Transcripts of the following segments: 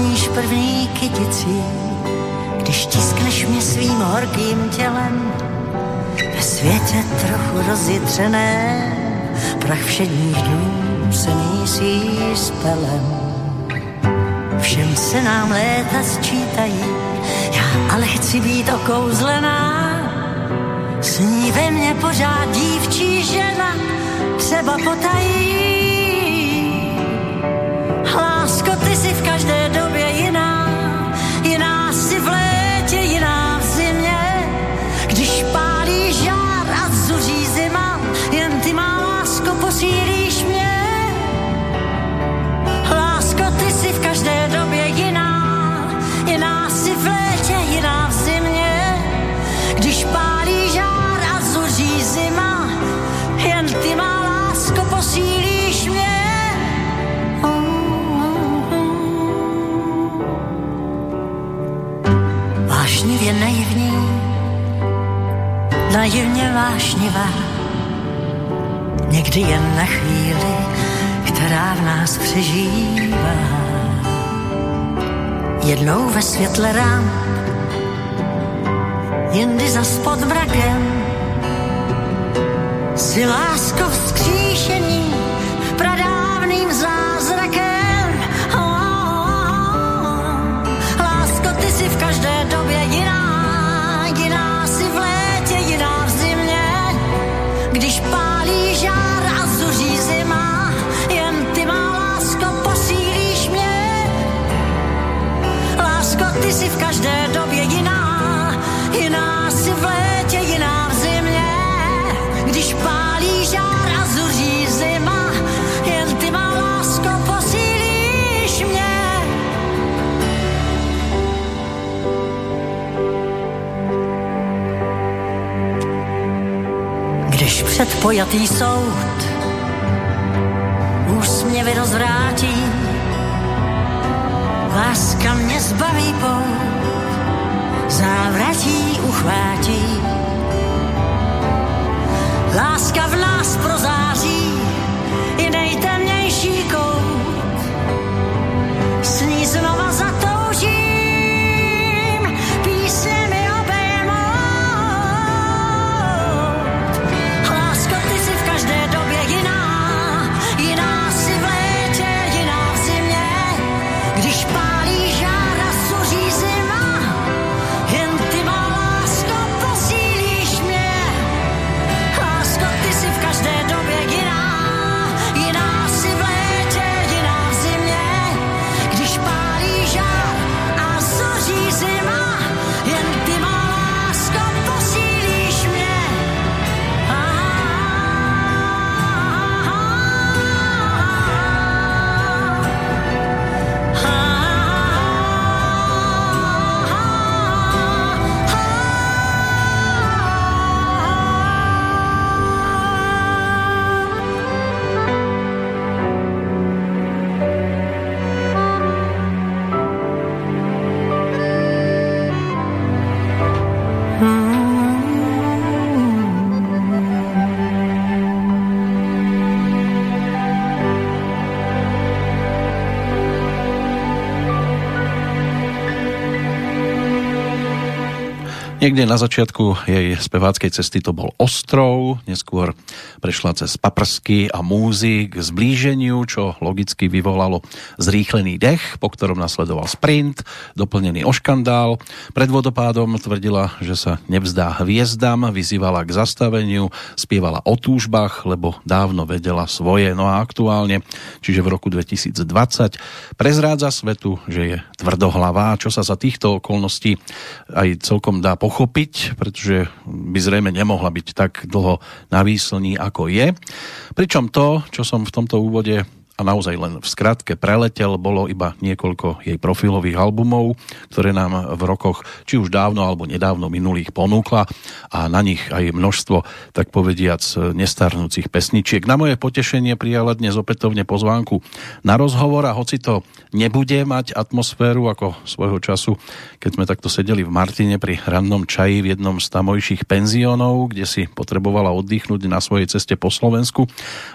Voníš první kyticí, když tiskneš mě svým horkým tělem. Ve světě trochu rozjitřené, prach všedních dnů se mísí s pelem. Všem se nám léta sčítají, já ale chci být okouzlená. Sní ve mně pořád dívčí žena, třeba potají. Vášnivá, někdy jen na chvíli, která v nás přežívá. Jednou ve světle rám, jindy za pod mrakem, si lásko Předpojatý soud úsměvy rozvrátí, láska mě zbaví pout, závratí uchvátí. Láska v nás prozáří Niekde na začiatku jej speváckej cesty to bol ostrov, neskôr prešla cez paprsky a múzy k zblíženiu, čo logicky vyvolalo zrýchlený dech, po ktorom nasledoval sprint, doplnený o škandál. Pred vodopádom tvrdila, že sa nevzdá hviezdam, vyzývala k zastaveniu, spievala o túžbách, lebo dávno vedela svoje. No a aktuálne, čiže v roku 2020, prezrádza svetu, že je tvrdohlavá, čo sa za týchto okolností aj celkom dá pochopiť, pretože by zrejme nemohla byť tak dlho na výslní, ako je. Pričom to, čo som v tomto úvode a naozaj len v skratke preletel, bolo iba niekoľko jej profilových albumov, ktoré nám v rokoch, či už dávno alebo nedávno minulých ponúkla a na nich aj množstvo, tak povediac, nestarnúcich pesničiek. Na moje potešenie prijala dnes opätovne pozvánku na rozhovor a hoci to nebude mať atmosféru ako svojho času, keď sme takto sedeli v Martine pri rannom čaji v jednom z tamojších penziónov, kde si potrebovala oddychnúť na svojej ceste po Slovensku.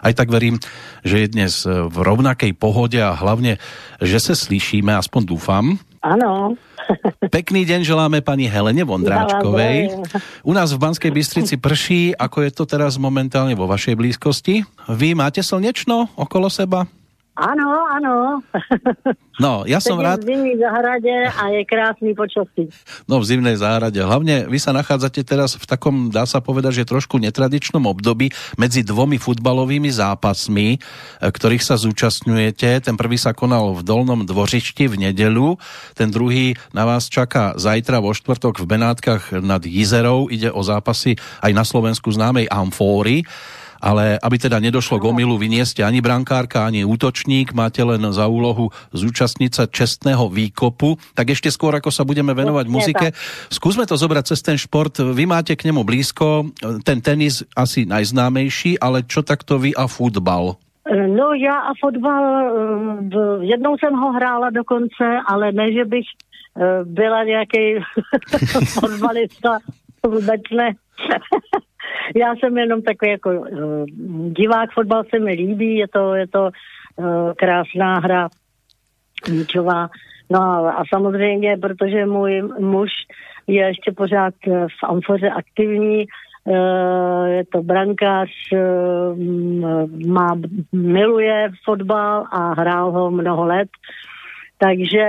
Aj tak verím, že je dnes v rovnakej pohode a hlavne, že se slyšíme, aspoň dúfam. Ano. Pekný deň želáme pani Helene Vondráčkovej. U nás v Banskej Bystrici prší, ako je to teraz momentálne vo vašej blízkosti. Vy máte slnečno okolo seba? Ano, ano. No, ja som rád... v zimnej zahrade a je krásný počasí. No, v zimnej záhrade. Hlavne vy sa nachádzate teraz v takom, dá sa povedať, že trošku netradičnom období medzi dvomi futbalovými zápasmi, e, ktorých sa zúčastňujete. Ten prvý sa konal v Dolnom dvořišti v nedelu, ten druhý na vás čaká zajtra vo štvrtok v Benátkach nad Jizerou. Ide o zápasy aj na Slovensku známej Amfóry ale aby teda nedošlo k omilu, vy nie ste ani brankárka, ani útočník, máte len za úlohu zúčastniť sa čestného výkopu. Tak ešte skôr, ako sa budeme venovať muzike, skúsme to zobrať cez ten šport. Vy máte k nemu blízko, ten tenis asi najznámejší, ale čo takto vy a futbal? No já a fotbal, eh, jednou jsem ho hrála dokonce, ale ne, že bych eh, byla nějaký fotbalista, vůbec ne. Já jsem jenom takový jako uh, divák, fotbal se mi líbí, je to, je to uh, krásná hra, míčová. No a, a samozřejmě, protože můj muž je ještě pořád v Amfoře aktivní, uh, je to brankář, uh, má, miluje fotbal a hrál ho mnoho let, takže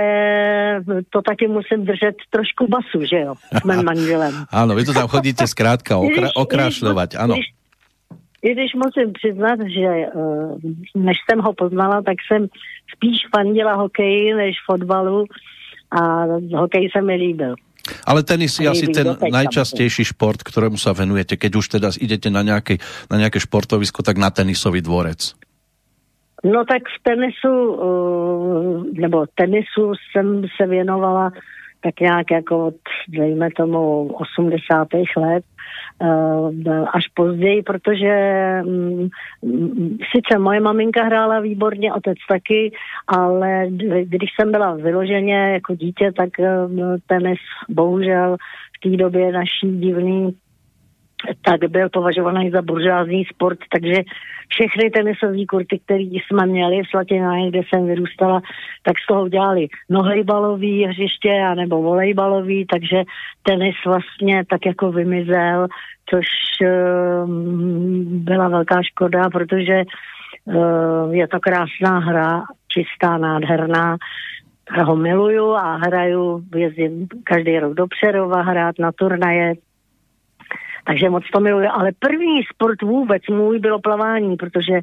to taky musím držet trošku basu, že jo, s mým manželem. ano, vy to tam chodíte zkrátka okra- okrašľovať, ano. Když, i když musím přiznat, že uh, než jsem ho poznala, tak jsem spíš fandila hokeji než fotbalu a hokej se mi líbil. Ale tenis je asi ten najčastejší šport, ktorému sa venujete. Keď už teda idete na nejaké, na nejaké športovisko, tak na tenisový dvorec. No tak v tenisu, uh, nebo tenisu jsem se věnovala tak nějak jako od, dejme tomu, 80. let uh, až později, protože um, sice moje maminka hrála výborně, otec taky, ale když jsem byla vyloženě jako dítě, tak uh, tenis bohužel v té době naší divný tak byl považovaný za buržázní sport, takže všechny tenisové kurty, které jsme měli v Slatináně, kde jsem vyrůstala, tak z toho udělali nohejbalový hřiště anebo volejbalový, takže tenis vlastně tak jako vymizel, což uh, byla velká škoda, protože uh, je to krásná hra, čistá, nádherná, ho miluju a hraju, jezdím každý rok do Přerova hrát na turnaje, takže moc to miluji. Ale první sport vůbec můj bylo plavání, protože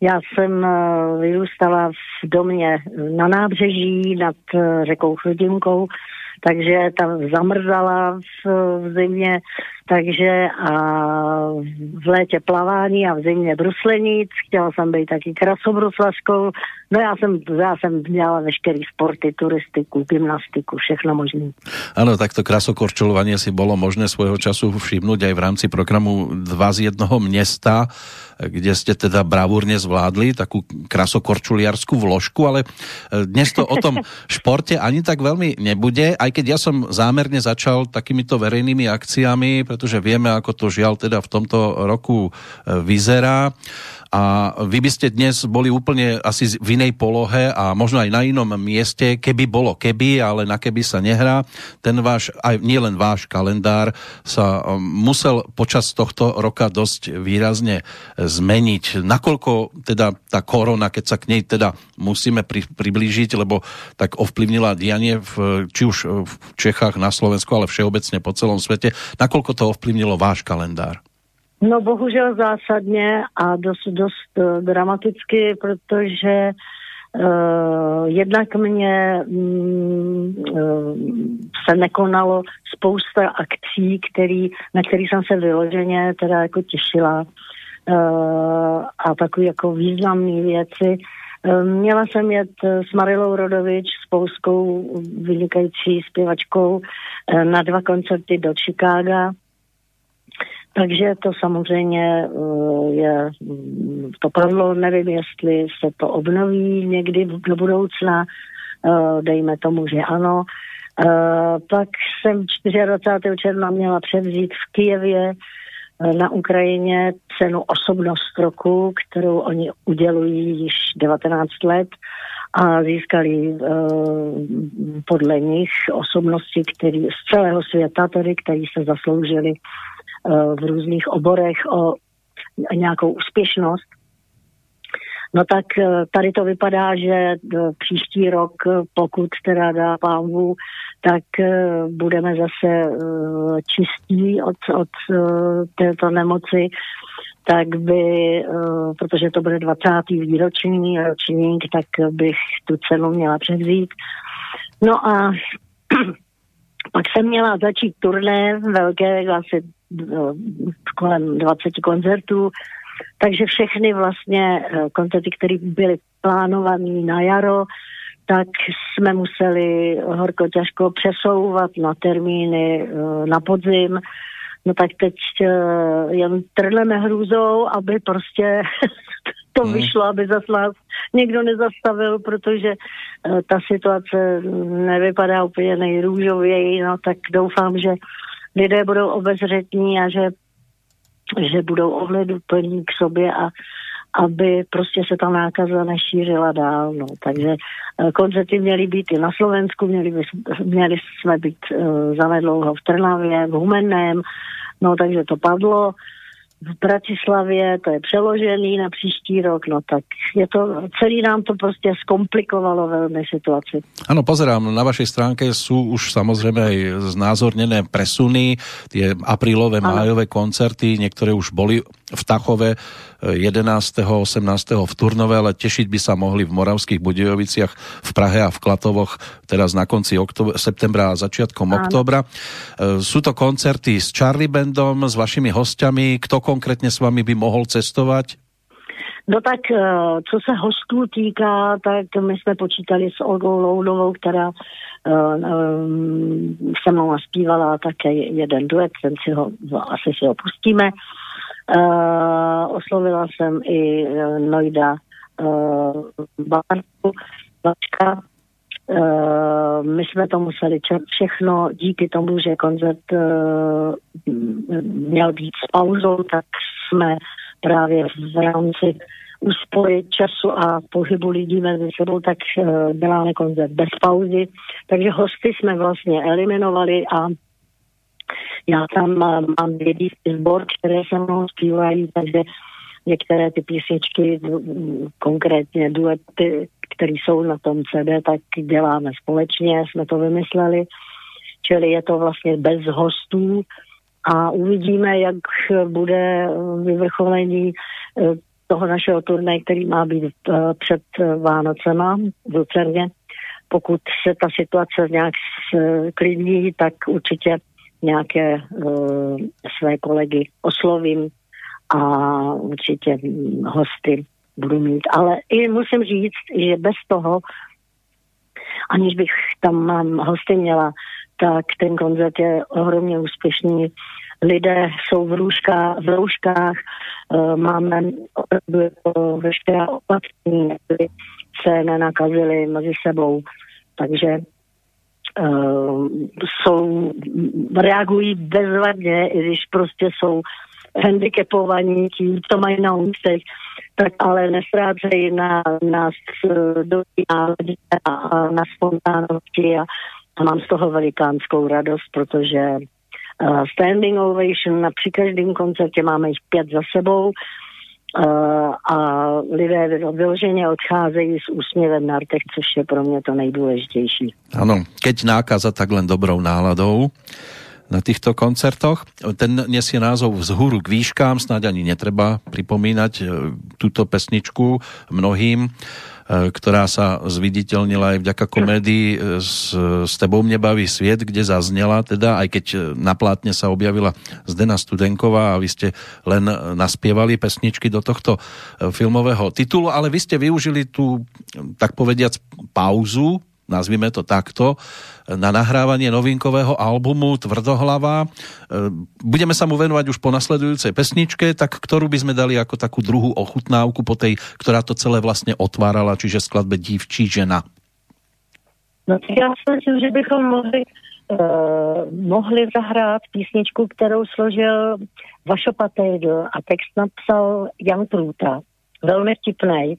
já jsem eh, vyrůstala v domě na nábřeží nad eh, řekou Chrudinkou, takže tam zamrzala v, v zimě, takže a v létě plavání a v zimě bruslenic, chtěla jsem být taky krasobruslařkou, no já jsem, já jsem dělala veškerý sporty, turistiku, gymnastiku, všechno možné. Ano, tak to krasokorčulovanie si bolo možné svojho času všimnúť aj v rámci programu Dva z jednoho města, kde ste teda bravúrne zvládli takú krasokorčuliarskú vložku, ale e, dnes to o tom športe ani tak veľmi nebude, aj keď ja som zámerne začal takýmito verejnými akciami, pretože vieme, ako to žiaľ teda v tomto roku e, vyzerá a vy by ste dnes boli úplne asi v inej polohe a možno aj na inom mieste, keby bolo keby, ale na keby sa nehrá. Ten váš, aj nielen váš kalendár sa um, musel počas tohto roka dosť výrazne zmeniť. Nakoľko teda tá korona, keď sa k nej teda musíme pri, priblížiť, lebo tak ovplyvnila dianie v, či už v Čechách, na Slovensku, ale všeobecne po celom svete. Nakoľko to ovplyvnilo váš kalendár? No bohužel zásadně a dost, dost uh, dramaticky, protože uh, jednak mě um, se nekonalo spousta akcí, který, na který jsem se vyloženě teda jako těšila uh, a takové jako významné věci. Měla jsem jet s Marilou Rodovič, s polskou vynikající zpěvačkou, na dva koncerty do Chicaga takže to samozřejmě eh, je mm, to padlo, nevím, jestli se to obnoví někdy do budoucna, eh, dejme tomu, že ano. Eh, pak jsem 24. června měla převzít v Kijevě na Ukrajině cenu osobnost roku, kterou oni udělují již 19 let a získali podle nich osobnosti který, z celého světa, tedy, který se zasloužili v různých oborech o nějakou úspěšnost. No tak tady to vypadá, že příští rok, pokud teda dá pánu, tak budeme zase čistí od, od této nemoci tak by, protože to bude 20. výroční ročník, tak bych tu cenu měla převzít. No a pak jsem měla začít turné velké, asi kolem 20 koncertů, takže všechny vlastně uh, koncerty, které byly plánované na jaro, tak jsme museli horko těžko přesouvat na termíny na podzim. No tak teď uh, jen trleme hrůzou, aby prostě to hmm. vyšlo, aby zase nás někdo nezastavil, protože ta situace nevypadá úplně nejrůžověji, no tak doufám, že lidé budou obezřetní a že, že budou ohleduplní k sobě a aby prostě se ta nákaza nešířila dál. No. Takže uh, koncerty měly být i na Slovensku, měli, by, měli jsme být uh, zanedlouho v Trnavě, v Humenném, No takže to padlo v Bratislavě, to je přeložený na příští rok, no tak je to, celý nám to prostě zkomplikovalo velmi situaci. Ano, pozerám, na vašej stránke sú už samozrejme aj znázornené presuny, tie aprílové, májové koncerty, niektoré už boli v Tachove 11. 18. v Turnove, ale tešiť by sa mohli v Moravských Budejoviciach, v Prahe a v Klatovoch teraz na konci oktober, septembra a začiatkom Áno. oktobra. E, sú to koncerty s Charlie Bandom, s vašimi hostiami. Kto konkrétne s vami by mohol cestovať? No tak, e, co se hostů týká, tak my jsme počítali s Olgou Loudovou, která um, se mnou naspívala také jeden duet, ten si ho, asi si ho pustíme. Uh, oslovila jsem i uh, Nojda uh, Bartu, Bačka. Uh, my jsme to museli všechno díky tomu, že koncert uh, měl být s pauzou, tak jsme právě v rámci úspory času a pohybu lidí mezi sebou, tak uh, děláme koncert bez pauzy. Takže hosty jsme vlastně eliminovali a já tam uh, mám dědící sbor, které se mnou zpívají, takže některé ty písničky, konkrétně duety, které jsou na tom CD, tak děláme společně, jsme to vymysleli, čili je to vlastně bez hostů a uvidíme, jak bude vyvrcholení eh, toho našeho turné, který má být eh, před Vánocema v Lucerně. Pokud se ta situace nějak klidní, tak určitě nějaké uh, své kolegy oslovím a určitě hosty budu mít. Ale i musím říct, že bez toho, aniž bych tam mám hosty měla, tak ten koncert je ohromně úspěšný. Lidé jsou v, růžkách, v rouškách, uh, máme opravdu jako veškerá opatření, aby se nenakazili mezi sebou. Takže jsou, reagují bezvadně, i když prostě jsou handicapovaní tím, co mají na ústech, tak ale nestrácejí na nás do a, a na spontánnosti. A, a mám z toho velikánskou radost, protože uh, standing ovation na při každém koncertě máme jich pět za sebou, Uh, a lidé vyloženě odcházejí s úsměvem na rtech, což je pro mě to nejdůležitější. Ano, keď nákaza, tak len dobrou náladou na týchto koncertoch. Ten nesie názov Vzhůru k výškám, snáď ani netreba pripomínať e, túto pesničku mnohým E, ktorá sa zviditeľnila aj vďaka komédii e, s, s tebou mne baví sviet, kde zaznela, teda aj keď na plátne sa objavila Zdena Studenková a vy ste len naspievali pesničky do tohto filmového titulu, ale vy ste využili tú, tak povediac, pauzu nazvime to takto, na nahrávanie novinkového albumu Tvrdohlava. E, budeme sa mu venovať už po nasledujúcej pesničke, tak ktorú by sme dali ako takú druhú ochutnávku po tej, ktorá to celé vlastne otvárala, čiže skladbe Dívčí žena. No já si myslím, že bychom mohli mohli zahrát písničku, kterou složil Vašo Patejdl a text napsal Jan Průta. Velmi vtipnej.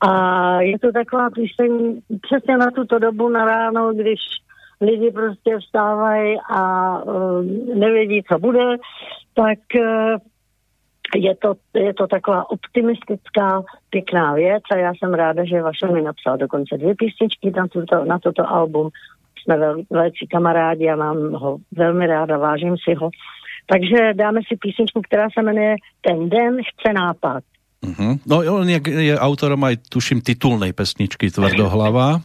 A je to taková píseň přesně na tuto dobu na ráno, když lidi prostě vstávají a uh, nevědí, co bude, tak uh, je to, je to taková optimistická, pěkná věc a já jsem ráda, že Vašel mi napsal dokonce dvě písničky na, tuto, na toto album. Jsme vel, velcí kamarádi a mám ho velmi ráda, vážím si ho. Takže dáme si písničku, která se jmenuje Ten den chce nápad. Uh-huh. No on je, je autorom aj, tuším, titulnej pesničky Tvrdohlava,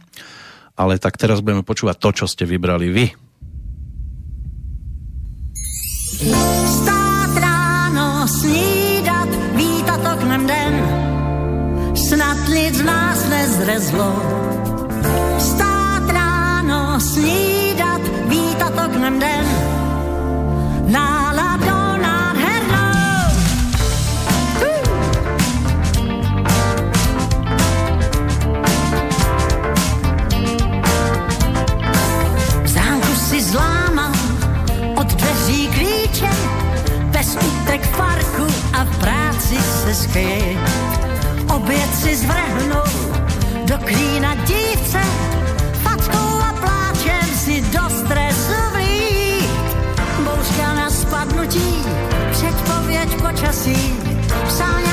ale tak teraz budeme počúvať to, čo ste vybrali vy. Stát ráno, snídat, vítat oknem den, snad nic nás nezrezlo. Se skryje. Oběd si zvrhnou do klína dívce, fackou a pláčem si do stresu vlí. Bouřka na spadnutí, předpověď počasí, psal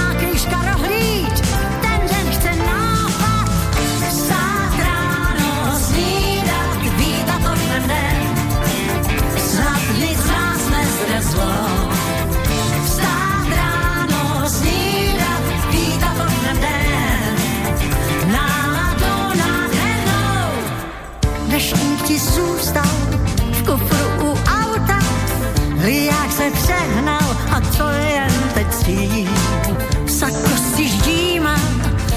přehnal a to jen teď cítí. Sako si ždíma,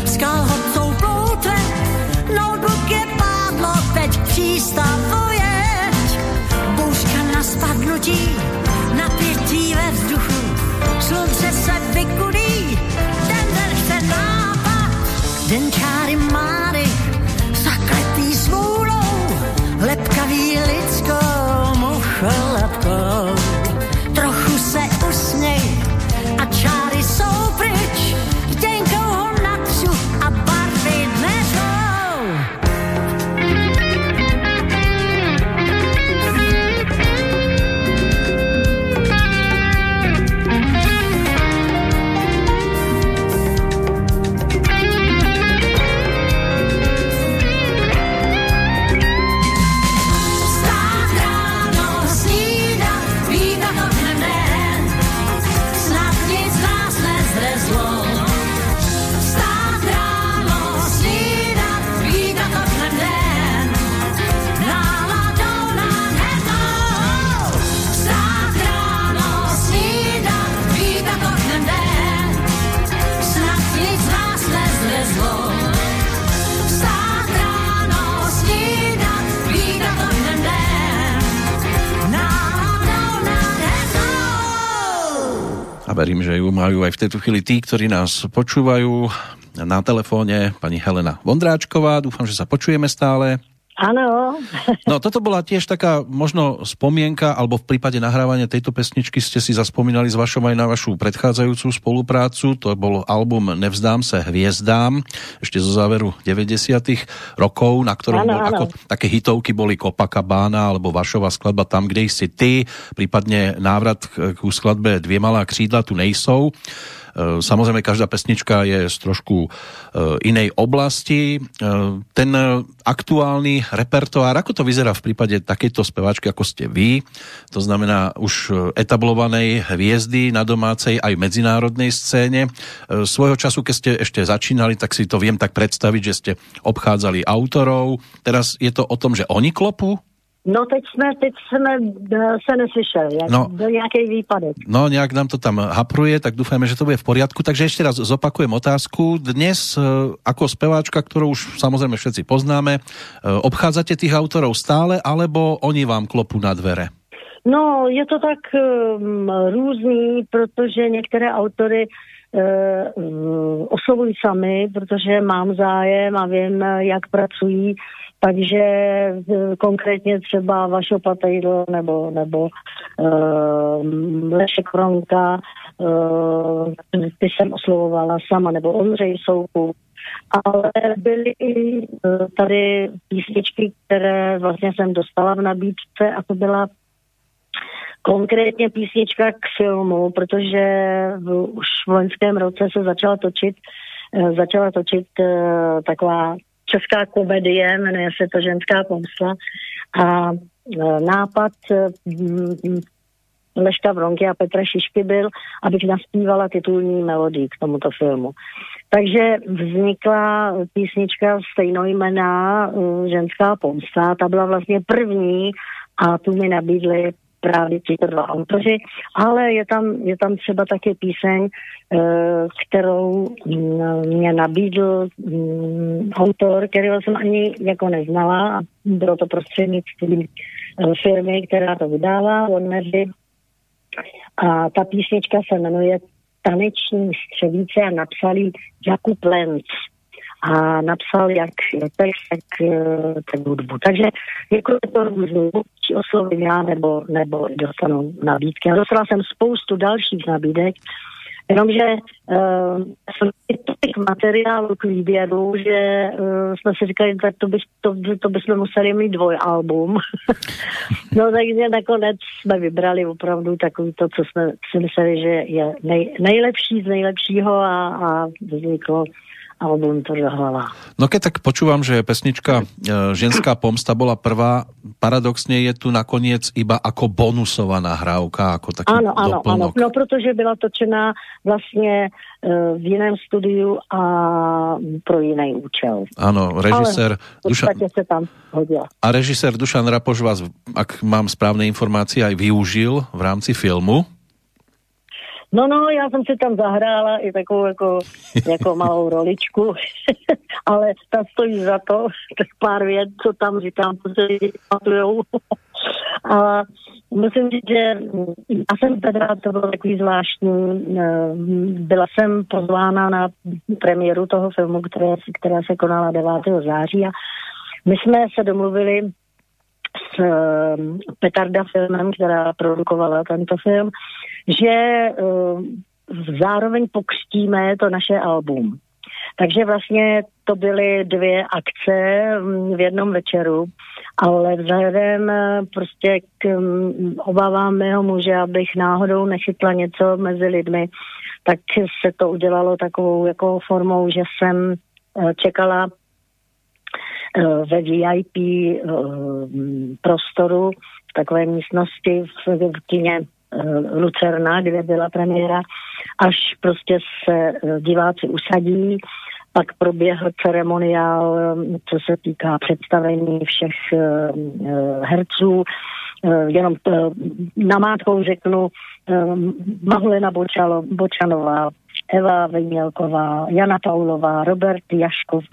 s kalhotou ploutve, notebook je pádlo, teď přístavuje. Bouřka na spadnutí, napětí ve vzduchu, slunce se vykudí, ten den chce nápad, den čáry máry, majú aj v tejto chvíli tí, ktorí nás počúvajú na telefóne. Pani Helena Vondráčková, dúfam, že sa počujeme stále. Ano, No toto bola tiež taká možno spomienka, alebo v prípade nahrávania tejto pesničky ste si zaspomínali s vašom aj na vašu predchádzajúcu spoluprácu. To bol album Nevzdám se hviezdám, ešte zo záveru 90 rokov, na ktorom Áno, bol, áno. ako také hitovky boli Copacabana alebo Vašova skladba Tam, kde si ty, prípadne návrat k, k skladbe Dvě malá křídla tu nejsou. E, Samozrejme, každá pesnička je z trošku e, inej oblasti. E, Ten aktuálny repertoár, ako to vyzerá v prípade takejto speváčky, ako ste vy, to znamená už e, etablovanej hviezdy na domácej aj medzinárodnej scéne. E, Svojho času, keď ste ešte začínali, tak si to viem tak predstaviť, že ste obchádzali autorov. Teraz je to o tom, že oni klopu? No teď jsme, teď jsme eh, se neslyšeli, jak No. byl nějaký výpadek. No, nejak nám to tam hapruje, tak dúfajme, že to bude v poriadku. Takže ešte raz zopakujem otázku. Dnes e, ako speváčka, ktorú už samozrejme všetci poznáme, e, obchádzate tých autorov stále, alebo oni vám klopú na dvere? No, je to tak um, různý, protože některé autory uh, oslovují sami, protože mám zájem a vím, jak pracují. Takže konkrétně třeba Vašo Patejdl nebo, nebo uh, Lešek Kronka, uh, ty jsem oslovovala sama, nebo Ondřej Soukup, ale byly i tady písničky, které vlastně jsem dostala v nabídce a to byla konkrétně písnička k filmu, protože v, už v loňském roce se začala točit, začala točit taková česká komedie, jmenuje se to Ženská pomsta a uh, nápad uh, Leška Vronky a Petra Šišky byl, abych naspívala titulní melodii k tomuto filmu. Takže vznikla písnička stejnojmená uh, Ženská pomsta, ta byla vlastně první a tu mi nabídli právě tyto dva autoři, ale je tam, je tam třeba také píseň, eh, kterou mm, mě nabídl mm, autor, kterého jsem ani jako neznala bylo to prostřednictvím eh, firmy, která to vydává, Warnery. A ta písnička se jmenuje Taneční střevíce a napsal ji Jakub Lenz a napsal jak text, tak, eh, tak hudbu. Takže jako je to různý, či oslovím já, nebo, nebo dostanu nabídky. A dostala jsem spoustu dalších nabídek, Jenomže uh, jsem tolik materiálu k výběru, že uh, jsme si říkali, tak to, bych, to, to bychom museli mít dvojalbum. no takže nakonec jsme vybrali opravdu takový to, co jsme si mysleli, že je nej, nejlepší z nejlepšího a, a vzniklo album to hlava. No keď tak počúvam, že pesnička e, Ženská pomsta bola prvá, paradoxně je tu nakoniec iba ako bonusová nahrávka, ako taký Ano, ano, doplnok. ano, no protože byla točená vlastně uh, v jiném studiu a pro jiný účel. Ano, režisér Dušan... se tam hodila. A režisér Dušan Rapoš vás, ak mám správné informácie, aj využil v rámci filmu. No, no, já jsem si tam zahrála i takovou jako, jako malou roličku, ale ta stojí za to, tak pár věd, co tam říkám, co se lidi pamatujou. a musím říct, že já jsem teda, to bylo takový zvláštní, eh, byla jsem pozvána na premiéru toho filmu, které, která se konala 9. září a my jsme se domluvili s eh, Petarda filmem, která produkovala tento film, že uh, zároveň pokřtíme to naše album. Takže vlastně to byly dvě akce mm, v jednom večeru, ale vzhledem eh, prostě k um, obávám mého muže, abych náhodou nechytla něco mezi lidmi, tak se to udělalo takovou jako formou, že jsem uh, čekala ve VIP uh, prostoru v takové místnosti v, kině Eh, Lucerna, kde byla premiéra, až prostě se eh, diváci usadí, pak proběhl ceremoniál, eh, co se týká představení všech herců. Jenom namátkou řeknu Mahlena Bočalo, Bočanová, Eva Vejmělková, Jana Paulová, Robert Jaškov,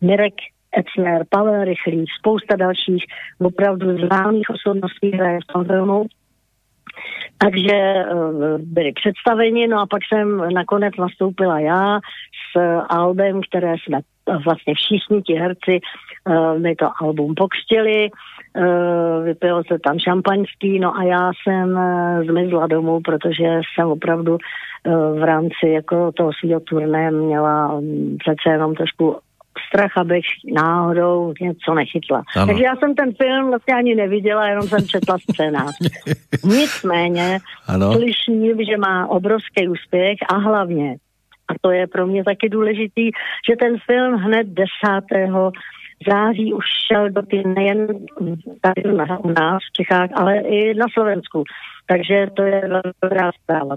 Mirek Ecner, Pavel Rychlý, spousta dalších opravdu známých osobností hraje v tom filmu. Takže eh, byli představeni, no a pak jsem nakonec nastoupila já s albem, které jsme vlastně všichni ti herci mi to album pokřtili, vypilo se tam šampaňský, no a já jsem zmizla domů, protože jsem opravdu v rámci jako toho svého turné měla um, přece jenom trošku strach, abych náhodou něco nechytla. Ano. Takže já jsem ten film vlastně ani neviděla, jenom jsem četla scénář. Nicméně ano. slyším, že má obrovský úspěch a hlavně, a to je pro mě taky důležitý, že ten film hned 10 září už šel do ty nejen tady u nás v Čechách, ale i na Slovensku. Takže to je dobrá zpráva.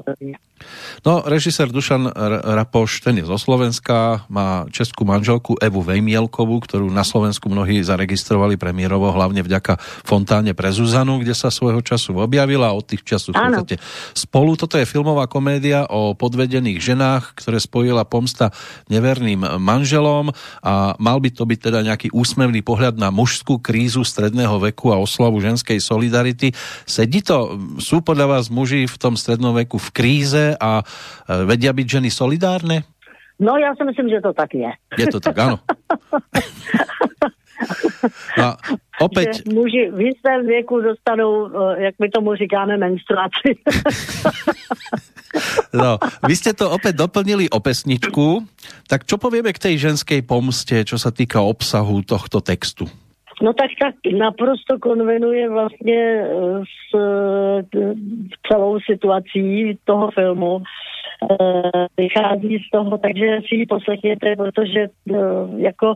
No, režisér Dušan Rapoš, ten je zo Slovenska, má českú manželku Evu Vejmielkovú, ktorú na Slovensku mnohí zaregistrovali premiérovo, hlavne vďaka Fontáne pre Zuzanu, kde sa svojho času objavila a od tých času v spolu. Toto je filmová komédia o podvedených ženách, ktoré spojila pomsta neverným manželom a mal by to byť teda nejaký úsmevný pohľad na mužskú krízu stredného veku a oslavu ženskej solidarity. Sedí to, sú podľa vás muži v tom strednom veku v kríze a e, vedia byť ženy solidárne? No já si myslím, že to tak je. Je to tak, ano. No, opäť... Že muži v jistém věku dostanou, eh, jak my tomu říkáme, menstruaci. No, vy ste to opäť doplnili o pesničku, tak čo povieme k tej ženskej pomste, čo sa týka obsahu tohto textu? No tak tak naprosto konvenuje vlastně eh, s eh, celou situací toho filmu. Eh, vychází z toho, takže si ji poslechněte, protože jako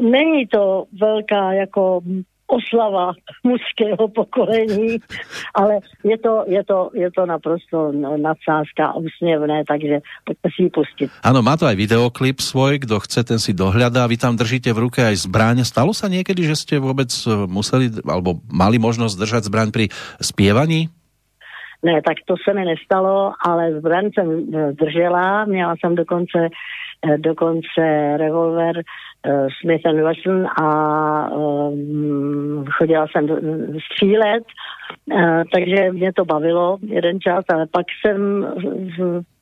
není to velká jako oslava mužského pokolení, ale je to, je to, je to naprosto nadsázka úsměvné, takže pojďte si ji pustit. Ano, má to aj videoklip svoj, kdo chce, ten si dohľadá. Vy tam držíte v ruke aj zbraň. Stalo sa niekedy, že ste vôbec e, museli, alebo mali možnosť držať zbraň pri spievaní? Ne, tak to se mi nestalo, ale zbraň jsem e, držela, měla jsem dokonce, e, dokonce revolver Smith Wesson a um, chodila jsem střílet, uh, takže mě to bavilo jeden čas, ale pak jsem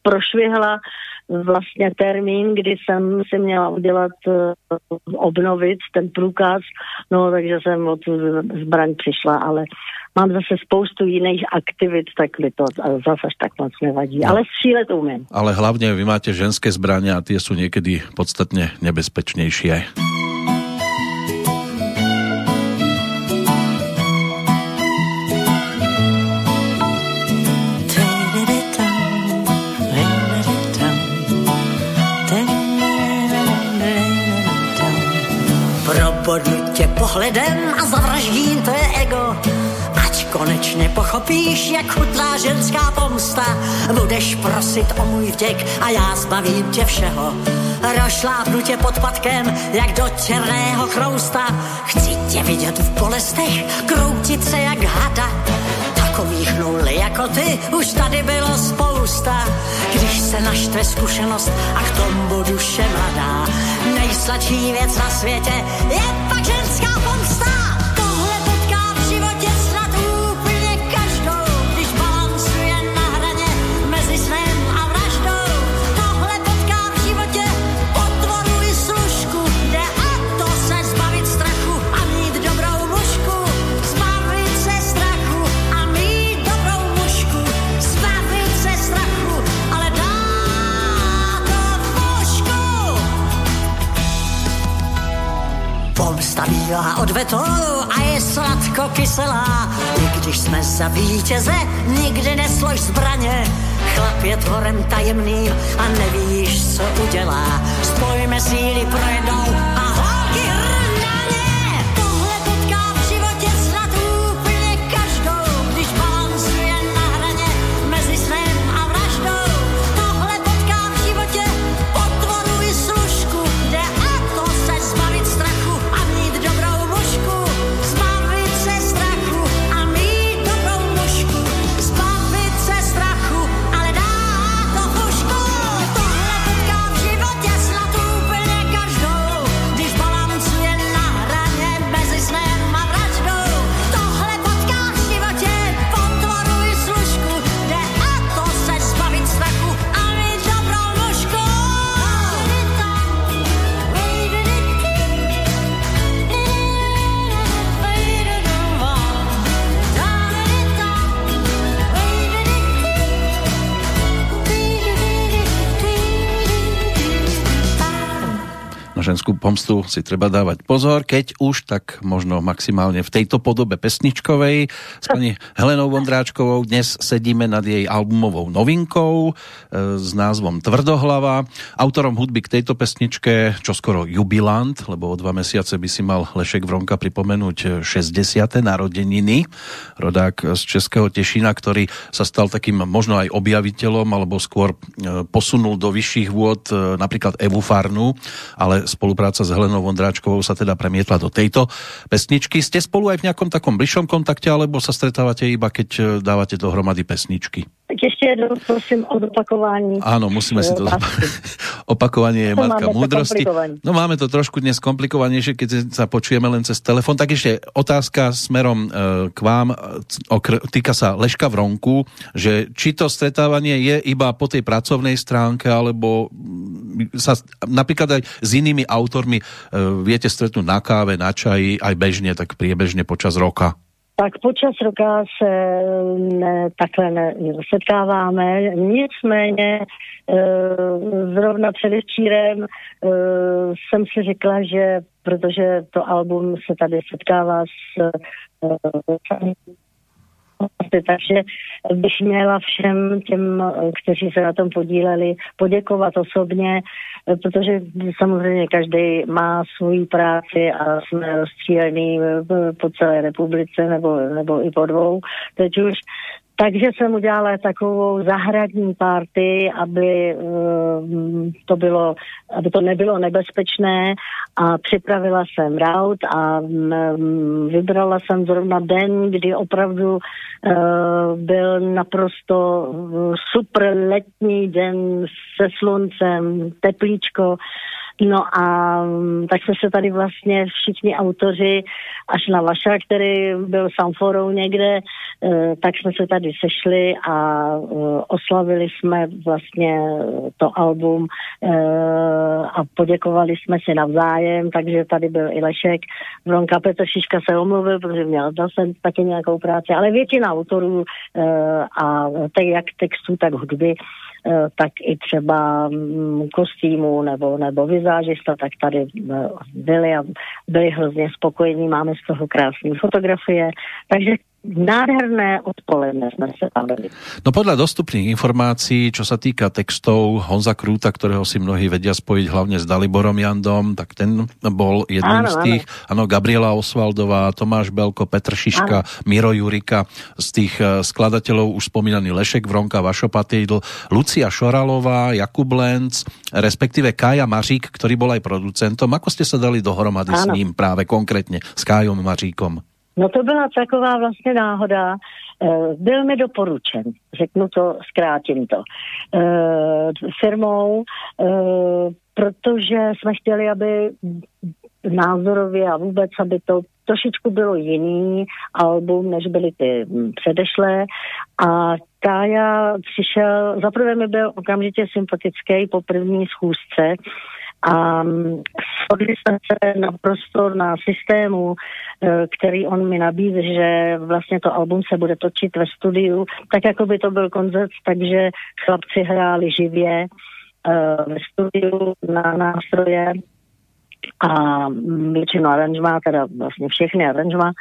prošvihla vlastně termín, kdy jsem si měla udělat, uh, obnovit ten průkaz, no takže jsem od zbraň přišla, ale mám zase spoustu jiných aktivit, tak mi to zase až tak moc nevadí. No. Ale střílet umím. Ale hlavně vy máte ženské zbraně a ty jsou někdy podstatně nebezpečnější. Tě pohledem a zavraždím tvé ego konečně pochopíš, jak chutná ženská pomsta. Budeš prosit o můj vděk a já zbavím tě všeho. Rošlápnu tě pod patkem, jak do černého krousta. Chci tě vidět v bolestech, kroutit se jak hada. Takových nul jako ty už tady bylo spousta. Když se naštve zkušenost a k tomu duše mladá. Nejsladší věc na světě je pak ženská pomsta. Bývá odvetou a je sladko kyselá. I když jsme za vítěze, nikdy neslož zbraně. Chlap je tvorem tajemným a nevíš, co udělá. Spojme síly pro jednou ženskú pomstu si treba dávať pozor, keď už, tak možno maximálne v tejto podobe pesničkovej. S pani Helenou Vondráčkovou dnes sedíme nad jej albumovou novinkou e, s názvom Tvrdohlava. Autorom hudby k tejto pesničke, čo skoro jubilant, lebo o dva mesiace by si mal Lešek Vronka pripomenúť 60. narodeniny. Rodák z Českého Tešina, ktorý sa stal takým možno aj objaviteľom, alebo skôr e, posunul do vyšších vôd e, Evu Farnu, ale spolupráca s Helenou Vondráčkovou sa teda premietla do tejto pesničky. Ste spolu aj v nejakom takom bližšom kontakte, alebo sa stretávate iba keď e, dávate dohromady pesničky? Tak ještě jednou prosím o zopakování. Áno, musíme si to zopakovať. Opakovanie je To matka múdrosti. No máme to trošku dnes komplikovanejšie, keď sa počujeme len cez telefon. Tak ešte otázka smerom e, k vám, e, okr- týka sa Leška Vronku, že či to stretávanie je iba po tej pracovnej stránke, alebo mm, sa napríklad aj s inými autormi viete stretnúť na káve, na čaji, aj bežne, tak priebežne počas roka. Tak počas roka se ne, takhle setkáváme, nicméně e, zrovna předevčírem e, jsem si řekla, že protože to album se tady setkává s e, takže bych měla všem těm, kteří se na tom podíleli, poděkovat osobně, protože samozřejmě každý má svoji práci a jsme rozstřílení eh, po celé republice nebo, nebo i po dvou teď už. Takže jsem udělala takovou zahradní party, aby eh, to bylo, aby to nebylo nebezpečné a připravila jsem raut a mm, vybrala jsem zrovna den, kdy opravdu eh, byl naprosto super letní den se sluncem, teplíčko. No a mm, tak jsme se tady vlastně všichni autoři, až na Vaša, který byl samforou někde, eh, tak jsme se tady sešli a eh, oslavili jsme vlastně to album eh, a poděkovali jsme si navzájem, takže tady byl i Lešek. Vronka Petr Šiška se omluvil, protože měl zase taky nějakou práci, ale většina autorů a tak jak textů, tak hudby tak i třeba mm, kostýmů nebo, nebo vizážista, tak tady eh, byli a byli hrozně spokojení, máme z toho krásné fotografie, takže nádherné odpoledne jsme se bavili. No podľa dostupných informácií, čo sa týka textov Honza Krúta, ktorého si mnohí vedia spojiť hlavne s Daliborom Jandom, tak ten bol jedným Áno, z tých, áno, Gabriela Osvaldová, Tomáš Belko, Petr Šiška, Miro Jurika, z tých eh, skladateľov už spomínaný Lešek Vronka, Vašo Patejdl, Lucia Šoralová, Jakub Lenc, respektíve Kája Mařík, ktorý bol aj producentom. Ako ste sa dali dohromady s Áno. ním práve konkrétne, s Kájom Maříkom? No to byla taková vlastně náhoda. Eh, Byl mi doporučen, řeknu to, zkrátím to, eh, firmou, eh, protože jsme chtěli, aby názorově a vůbec, aby to trošičku bylo jiný album, než byly ty mm, předešlé. A Kája přišel, zaprvé mi byl okamžitě sympatický po první schůzce, a mm, shodli jsme se naprosto na systému, eh, který on mi nabízí, že vlastně to album se bude točit ve studiu, tak jako by to byl koncert, takže chlapci hráli živě eh, ve studiu na nástroje. A mm, většinu aranžmá, teda vlastně všechny aranžmá,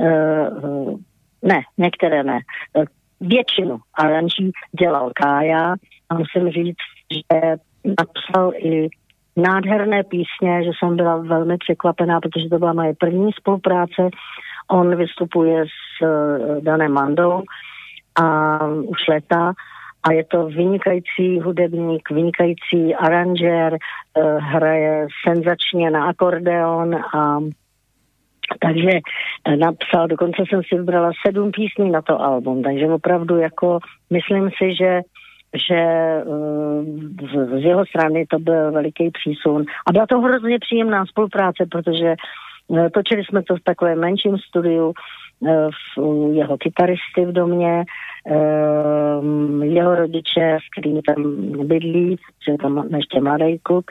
eh, eh, ne, některé ne, většinu aranží dělal Kája a musím říct, že napsal i nádherné písně, že jsem byla velmi překvapená, protože to byla moje první spolupráce. On vystupuje s uh, Danem Mandou a už leta a je to vynikající hudebník, vynikající aranžér, uh, hraje senzačně na akordeon a takže eh, napsal, dokonce jsem si vybrala sedm písní na to album, takže opravdu jako myslím si, že že eh, z, jeho strany to byl veliký přísun. A byla to hrozně příjemná spolupráce, protože eh, točili jsme to v takovém menším studiu, eh, v, jeho kytaristy v domě, eh, jeho rodiče, s kterými tam bydlí, že tam ještě mladý kluk,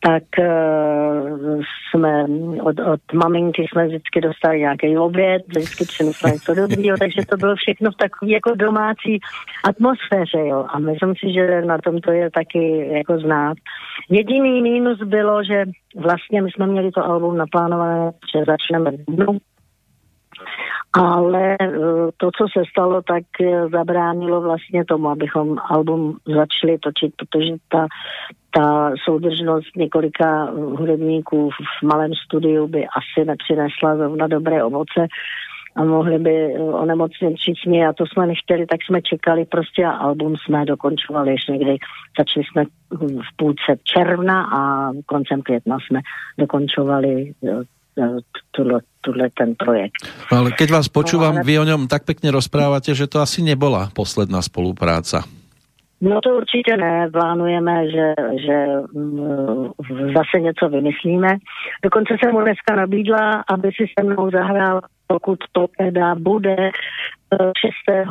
tak uh, jsme od, od maminky jsme vždycky dostali nějaký oběd, vždycky přinesla něco dobrýho, takže to bylo všechno v takové jako domácí atmosféře, jo. A myslím si, že na tom to je taky jako znát. Jediný mínus bylo, že vlastně my jsme měli to album naplánované, že začneme v dubnu, ale eh, to, co se stalo, tak eh, zabránilo vlastně tomu, abychom album začali točit, protože ta, ta soudržnost několika hudebníků v malém studiu by asi nepřinesla zrovna dobré ovoce a mohli by onemocnit všichni a to jsme nechtěli, tak jsme čekali prostě a album jsme dokončovali ještě někdy. Začali jsme v půlce června a koncem května jsme dokončovali eh, tuhle ten projekt. No, ale keď vás počúvam, no, ale... vy o ňom tak pekne rozprávate, že to asi nebola posledná spolupráca. No to určitě ne, plánujeme, že, že mm, zase něco vymyslíme. Dokonce jsem mu dneska nabídla, aby si se mnou zahrál, pokud to teda bude 6. Eh,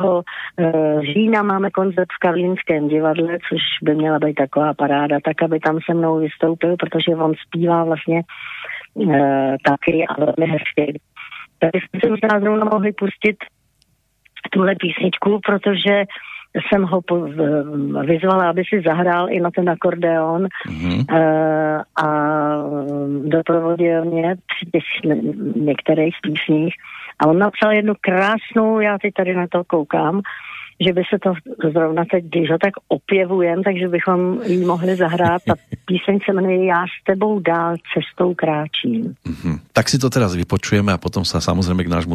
eh, října máme koncert v Karlínském divadle, což by měla být taková paráda, tak aby tam se mnou vystoupil, protože on zpívá vlastně taky a velmi hezky. Tak jsme si možná zrovna mohli pustit tuhle písničku, protože jsem ho po, vyzvala, aby si zahrál i na ten akordeon mm-hmm. a doprovodil mě při těch některých písních. A on napsal jednu krásnou, já teď tady na to koukám, že by se to zrovna teď, když ho tak opěvujem, takže bychom ji mohli zahrát. Ta píseň se jmenuje Já s tebou dál cestou kráčím. Mm-hmm. Tak si to teraz vypočujeme a potom sa samozrejme k nášmu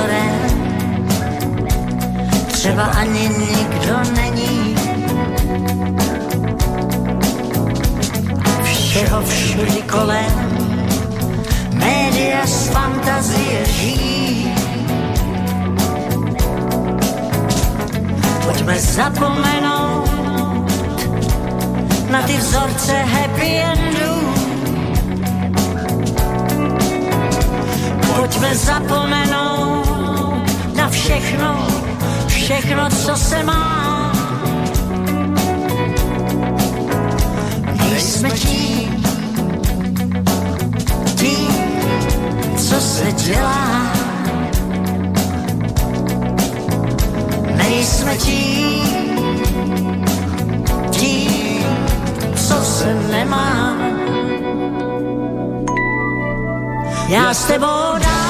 vzorem. Třeba ani nikdo není. Všeho všudy kolem, média z fantazie žijí. Pojďme zapomenout na ty vzorce happy endů. Pojďme zapomenout všechno, všechno, co se má. Nejsme tím, tím, co se dělá. Nejsme tím, tím, co se nemá. Já s tebou dám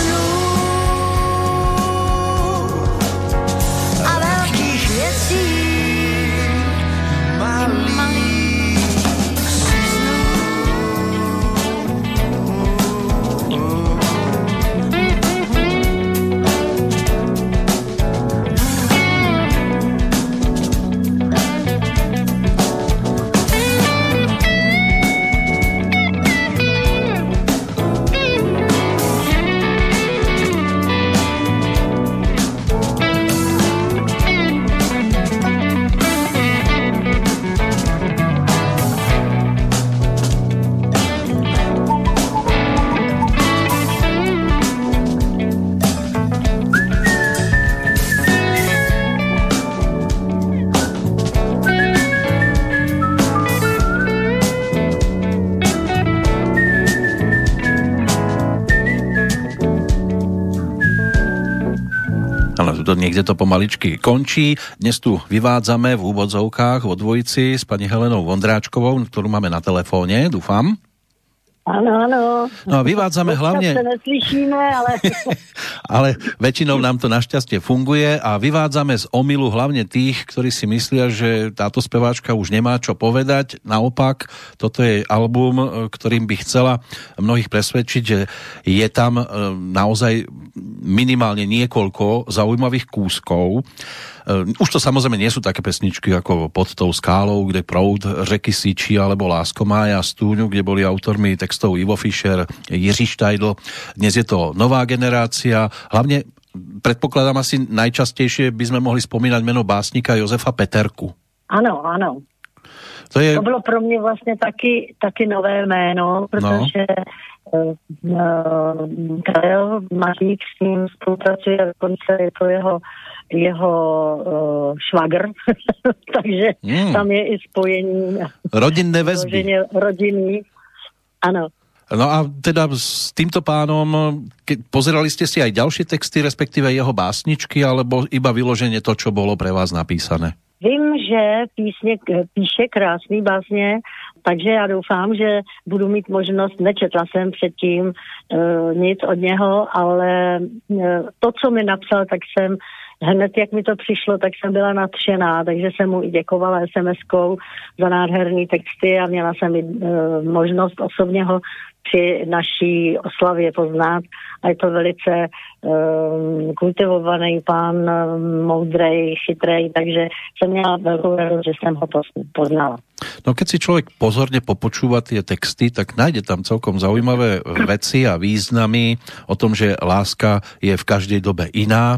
niekde to pomaličky končí. Dnes tu vyvádzame v úvodzovkách vo dvojici s pani Helenou Vondráčkovou, ktorú máme na telefóne, dúfam. Ano, ano. No a vyvádzame hlavne... se neslyšíme, ale... ale väčšinou nám to našťastie funguje a vyvádzame z omilu hlavne tých, ktorí si myslia, že táto speváčka už nemá čo povedať. Naopak, toto je album, ktorým by chcela mnohých presvedčiť, že je tam e, naozaj minimálne niekoľko zaujímavých kúskov už to samozrejme nie sú také pesničky ako Pod tou skálou, kde proud řeky Siči alebo Lásko Mája Stúňu, kde boli autormi textov Ivo Fischer, Jiří Štajdl. Dnes je to nová generácia, hlavne predpokladám asi najčastejšie by sme mohli spomínať meno básnika Josefa Peterku. Ano, ano. To, je... to bylo pro mě vlastně taky, taky nové jméno, protože no. uh, Karel Mařík s ním spolupracuje, dokonce je to jeho jeho uh, švagr, takže mm. tam je i spojení. Rodinné väzby. Rodinný, ano. No a teda s týmto pánom, ke, pozerali ste si aj ďalšie texty, respektíve jeho básničky, alebo iba vyloženie to, čo bolo pre vás napísané? Vím, že písně, píše krásný básně, takže já doufám, že budu mít možnost, nečetla jsem předtím uh, nic od něho, ale uh, to, co mi napsal, tak jsem hned, jak mi to přišlo, tak jsem byla nadšená, takže jsem mu i děkovala SMS-kou za nádherný texty a měla jsem i e, možnost osobně ho při naší oslavě poznat. A je to velice kultivovaný pán, um, moudrej, chytrej, takže jsem měla velkou radost, že jsem ho poznala. No keď si človek pozorne popočúva tie texty, tak nájde tam celkom zaujímavé veci a významy o tom, že láska je v každej dobe iná,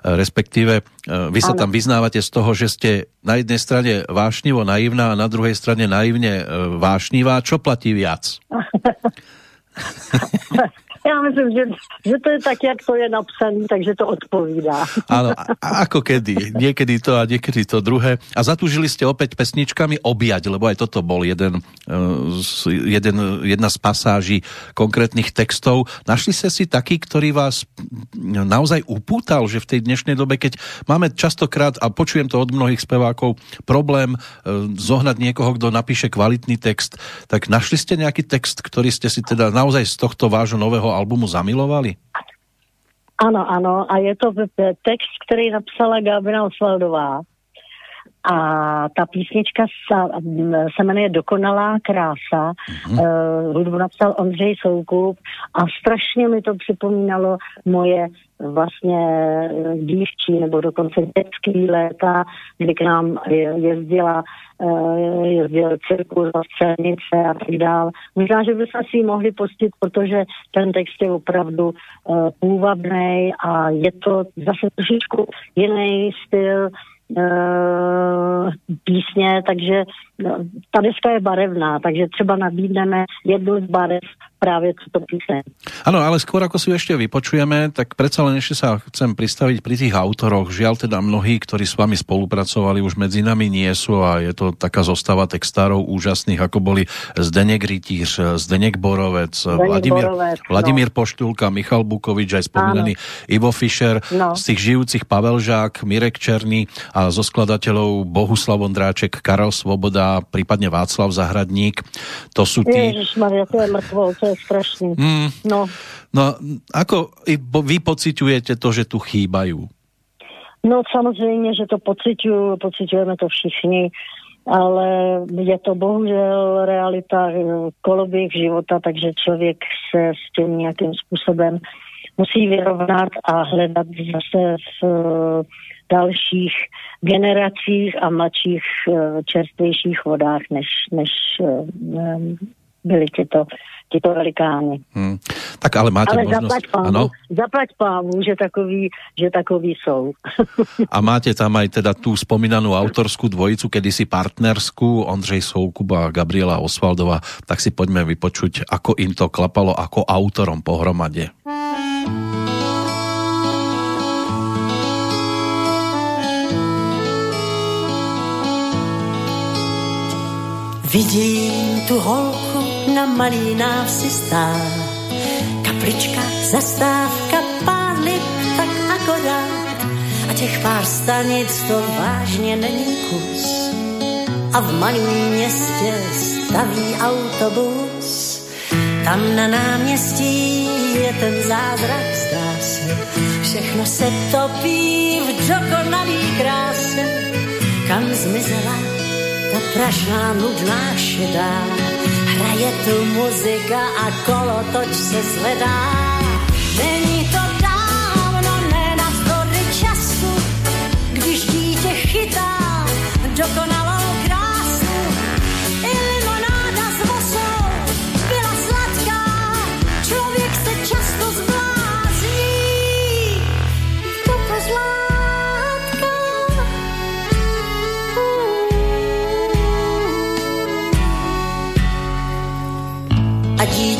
respektíve e, vy sa tam vyznávate z toho, že ste na jednej strane vášnivo naivná a na druhej strane naivne e, vášnivá. Čo platí viac? Já myslím, že, že to je tak, jak to je napsané, takže to odpovídá. Áno, ako kedy. Niekedy to a niekedy to druhé. A zatúžili ste opäť pesničkami objať, lebo aj toto bol jeden, eh, jeden, jedna z pasáží konkrétnych textov. Našli ste si taký, ktorý vás naozaj upútal, že v tej dnešnej dobe, keď máme častokrát, a počujem to od mnohých spevákov, problém eh, zohnať niekoho, kto napíše kvalitný text, tak našli ste nejaký text, ktorý ste si teda naozaj z tohto vášho nového albumu zamilovali? Ano, ano, a je to text, který napsala Gabriela Osvaldová. A ta písnička se jmenuje Dokonalá krása. Mm-hmm. Uh, hudbu napsal Ondřej Soukup a strašně mi to připomínalo moje vlastně dívčí nebo dokonce dětský léta, kdy k nám jezdila jezdil cirkus a scénice a tak dále. Možná, že bychom si ji mohli pustit, protože ten text je opravdu uh, půvabný a je to zase trošičku jiný styl, uh, písně, takže no, ta deska je barevná, takže třeba nabídneme jednu z barev právě tuto píseň. Ano, ale skôr ako si ešte vypočujeme, tak predsa len ešte sa chcem pristaviť pri tých autoroch. Žiaľ teda mnohí, ktorí s vami spolupracovali, už medzi nami nie sú a je to taká zostava textárov úžasných, ako boli Zdeněk Rytíř, Zdeněk Borovec, Zdeněk Vladimír, Borovec, no. Vladimír Poštulka, Michal Bukovič, aj spomínaný Ivo Fischer, no. z tých žijúcich Pavel Žák, Mirek Černý a zo skladateľov Bohuslav Ondráček, Karel Svoboda, prípadne Václav Zahradník. To sú tí... Ježišmaria, to je mŕtvo, to je strašný. Mm. No. no, ako vy pociťujete to, že tu chýbajú? No samozřejmě, že to pocituju, pocitujeme to všichni, ale je to bohužel realita eh, koloběh života, takže člověk se s tím nějakým způsobem musí vyrovnat a hledat zase v eh, dalších generacích a mladších eh, čerstvějších vodách, než, než byli tyto tyto velikány. Hmm. Tak ale máte ale možnost... Zaplať pánu, ano? zaplať pánu, že takový, že takový jsou. A máte tam aj teda tú spomínanú autorskú dvojicu, kedysi partnerskú, Ondřej Soukup a Gabriela Osvaldová, tak si poďme vypočuť, ako im to klapalo ako autorom pohromade. Vidím tu holku na malý návsi stá. Kaplička, zastávka, pár lip, tak akorát. Ať těch pár stanic to vážně není kus. A v malém městě staví autobus. Tam na náměstí je ten zázrak, zdá se. Všechno se topí v dokonalý kráse. Kam zmizela ta prašná nudná šedá. Hraje tu muzika a kolotoč se zvedá. Není to dokonalou krásu.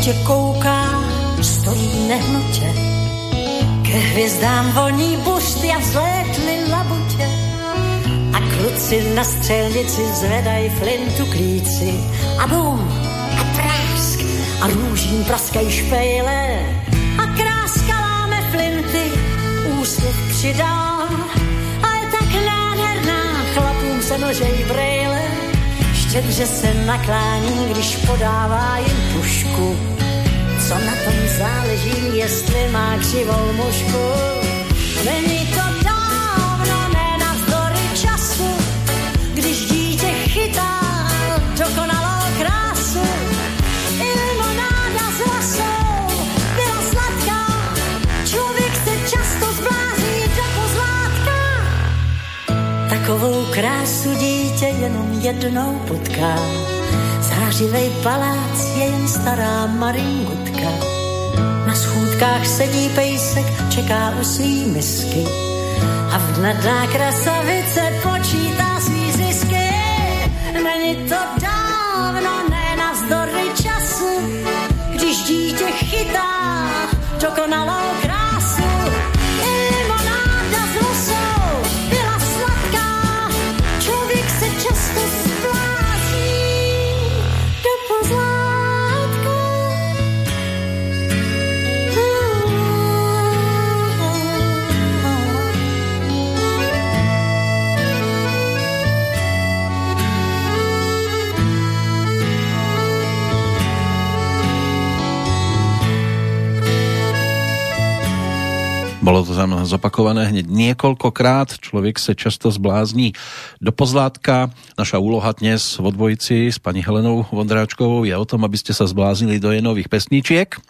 A dítě kouká, stojí nehnutě, ke hvězdám voní bušty a vzlétly labutě. Kluci na střelnici zvedaj flintu klíci a bum a prásk a růžím praskaj špejle. A kráska láme flinty, úsměv přidám. A je tak nádherná, chlapům se nožej brejle, štědře se naklání, když podává jim pušku. Co na tom záleží, jestli má křivou mužku? Není to dokonalou krásu. I limonáda s lasou byla sladká, člověk se často zblází do pozlátka. Takovou krásu dítě jenom jednou potká, zářivej palác je jen stará maringutka. Schůdkách sedí pejsek, čeká u svý misky a vnadná krasavice počítá svý zisky. Není to dávno, ne navzdory času, když dítě chytá dokonalou Bolo to tam zopakované hneď niekoľkokrát. Člověk se často zblázní do pozlátka. Naša úloha dnes v odbojici s paní Helenou Vondráčkovou je o tom, aby ste sa zbláznili do jenových pesničiek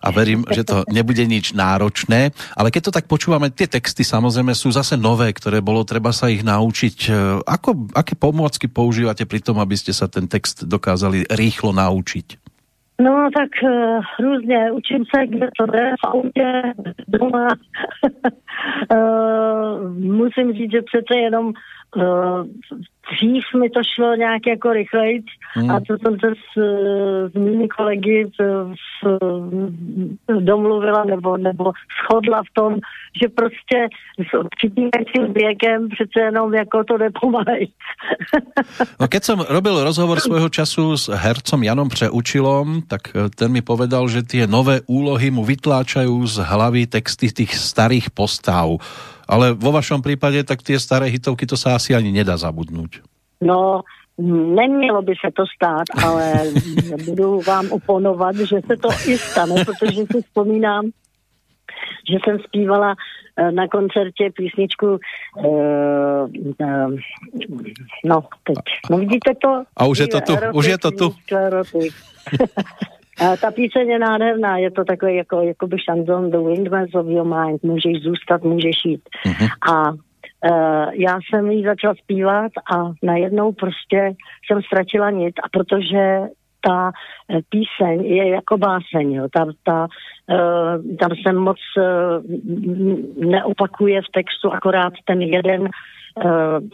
a verím, že to nebude nič náročné. Ale keď to tak počúvame, tie texty samozrejme sú zase nové, ktoré bolo treba sa ich naučiť. Ako, aké pomôcky používate pri tom, aby ste sa ten text dokázali rýchlo naučiť? No tak uh, různě, učím se, kde to jde, v autě, doma. uh, musím říct, že přece jenom dřív mi to šlo nějak jako rychleji hmm. a to jsem se s, s mými kolegy v, domluvila nebo, nebo shodla v tom, že prostě s určitým věkem přece jenom jako to nepomalej. no keď som robil rozhovor svojho času s hercom Janom Přeučilom, tak eh, ten mi povedal, že tie nové úlohy mu vytláčajú z hlavy texty tých starých postav ale vo vašom prípade tak tie staré hitovky to sa asi ani nedá zabudnúť. No, Nemělo by se to stát, ale budu vám oponovat, že se to i stane, protože si vzpomínám, že jsem zpívala eh, na koncertě písničku uh, uh, no teď, no vidíte to? A už je to tu, už je to tu. ta píseň je nádherná, je to takový jako, jako by šanzon The Windmills of Your Mind, můžeš zůstat, můžeš jít. Mm-hmm. A uh, já jsem jí začala zpívat a najednou prostě jsem ztratila nit a protože ta uh, píseň je jako báseň, jo. Ta, ta, uh, tam se moc uh, neopakuje v textu, akorát ten jeden, uh,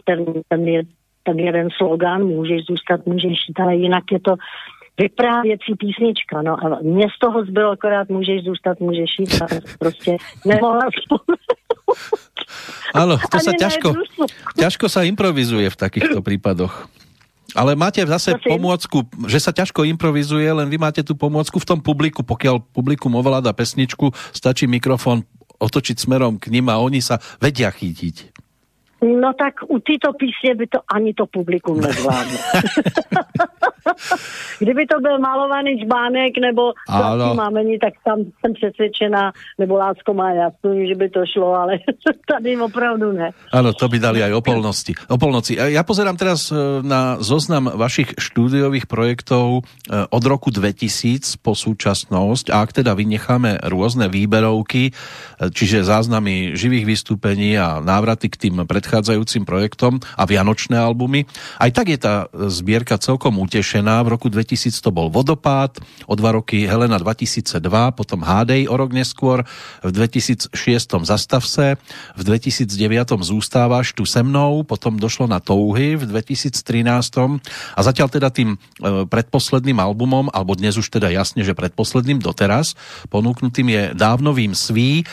ten, ten, je, ten jeden slogan, můžeš zůstat, můžeš jít, ale jinak je to vyprávěcí písnička, no a mě z toho zbylo akorát můžeš zůstat, můžeš jít a prostě nemohla Áno, to sa ťažko, ťažko sa improvizuje v takýchto prípadoch. Ale máte zase Prosím? pomôcku, že sa ťažko improvizuje, len vy máte tú pomôcku v tom publiku, pokiaľ publikum ovláda pesničku, stačí mikrofón otočiť smerom k ním a oni sa vedia chytiť. No tak u této písně by to ani to publikum nezvládlo. Kdyby to byl malovaný žbánek nebo mámení, tak tam jsem přesvědčená, nebo Lásko má jasný, že by to šlo, ale tady opravdu ne. Ano, to by dali aj o polnosti. O polnoci. Ja pozerám teraz e, na zoznam vašich štúdiových projektov e, od roku 2000 po súčasnosť a ak teda vynecháme rôzne výberovky, e, čiže záznamy živých vystúpení a návraty k tým predchádzajúcim projektom a vianočné albumy, aj tak je tá zbierka celkom utešená. V roku 2000 to bol Vodopád, o dva roky Helena 2002, potom Hádej o rok neskôr, v 2006 Zastav se, v 2009 Zústávaš tu se mnou, potom došlo na Touhy v 2013 a zatiaľ teda tým e, predposledným albumom, alebo dnes už teda jasne, že predposledným doteraz, ponúknutým je Dávnovým sví,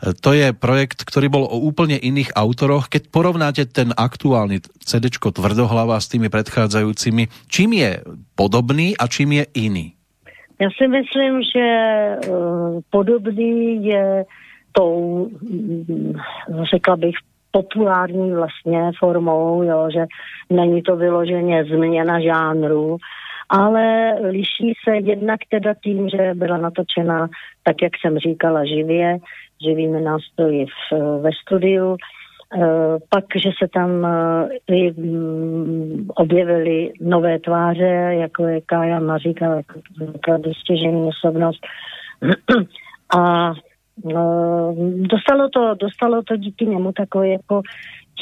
to je projekt, ktorý bol o úplne iných autoroch. Keď porovnáte ten aktuálny CD Tvrdohlava s tými predchádzajúcimi, čím je podobný a čím je iný? Já si myslím, že uh, podobný je tou, mm, řekla bych, populární vlastně formou, jo, že není to vyloženě změna žánru, ale liší se jednak teda tím, že byla natočena, tak jak jsem říkala, živě, živými nástroji v, ve studiu. Eh, pak, že se tam eh, i mm, objevily nové tváře, jako je Kája Maříka, jako dostěžený osobnost. A no, dostalo to, dostalo to díky němu takový jako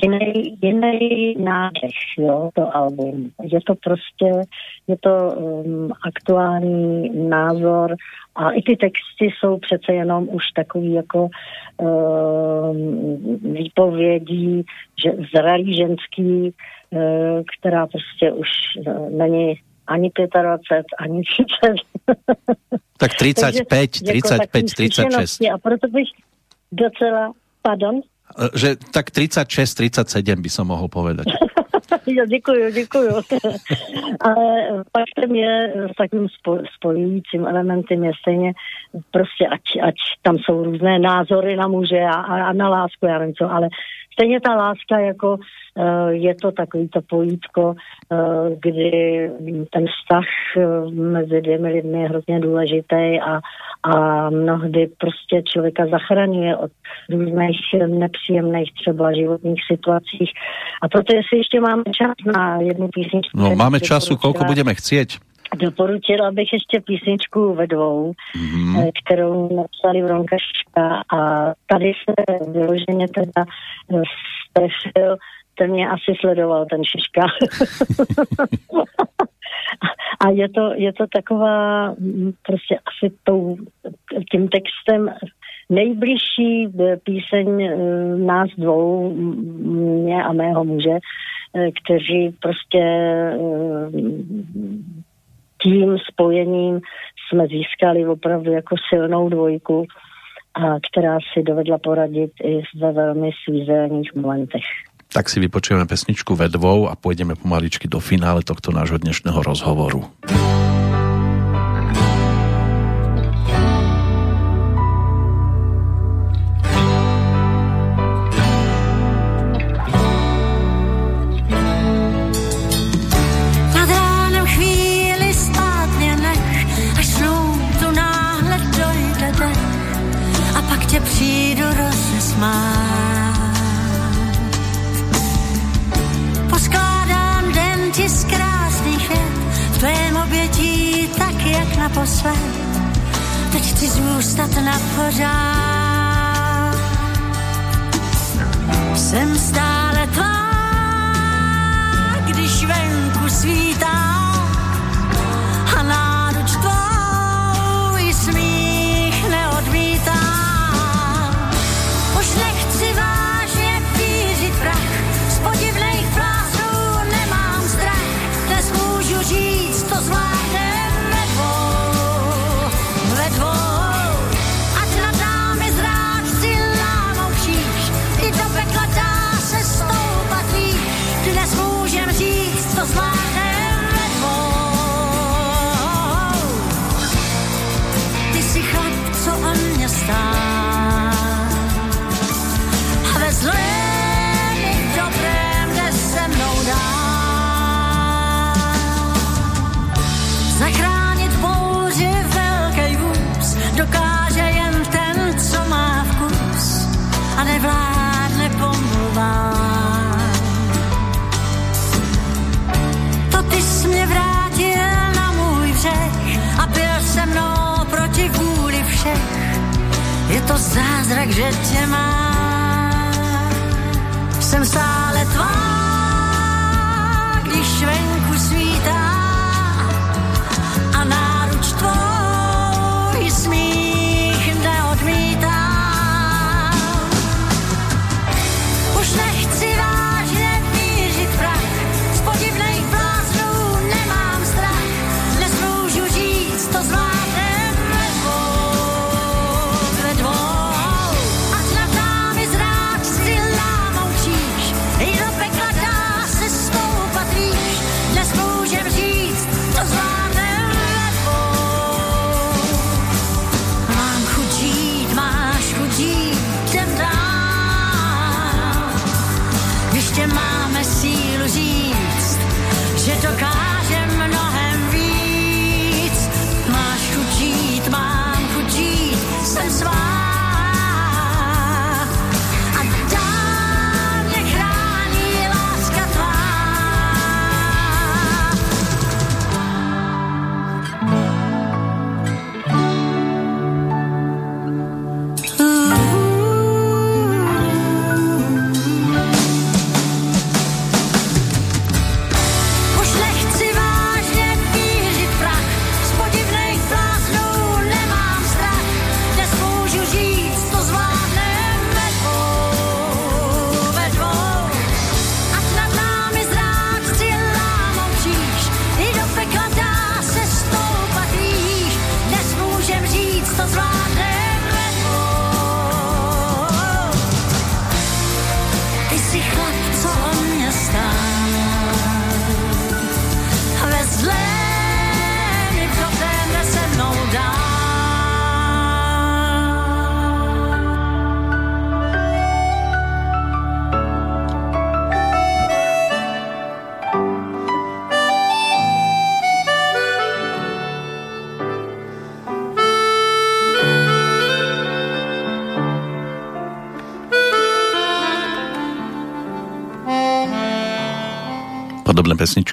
jiný, jiný nádech, jo, to album. Je to prostě, je to um, aktuální názor a i ty texty jsou přece jenom už takový jako um, výpovědí, že zralý ženský, uh, která prostě už uh, není ani 25, ani 30. Tak 35, Takže, 35, 36. A proto bych docela, pardon? Že tak 36-37 by som mohol povedať. jo, děkuju, děkuju. Ale faktem je, s takým spojujícím elementem je stejně prostě, ať, ať tam jsou různé názory na muže a, a na lásku, já nevím co, ale stejně ta láska jako uh, je to takový to pojítko, uh, kdy ten vztah uh, mezi dvěmi lidmi je hrozně důležitý a, a mnohdy prostě člověka zachraňuje od různých nepříjemných třeba životních situacích. A proto jestli ještě máme čas na jednu písničku. No máme času, kolko budeme chcieť. Doporučila bych ještě písničku ve dvou, mm. kterou napsali Vronka Ška a tady se vyloženě teda strefil, ten mě asi sledoval, ten Šiška. a je to, je to taková mm, prostě asi tou, tím textem nejbližší eh, píseň eh, nás dvou, mě a mého muže, kteří prostě tím spojením jsme získali opravdu jako silnou dvojku, a která si dovedla poradit i ve velmi svízelných momentech. Tak si vypočujeme pesničku ve dvou a půjdeme pomaličky do finále tohto nášho dnešného rozhovoru. Naposled, teď chci zůstat na pořád. Jsem stále tvá, když venku svítá to zázrak, že tě má. Jsem stále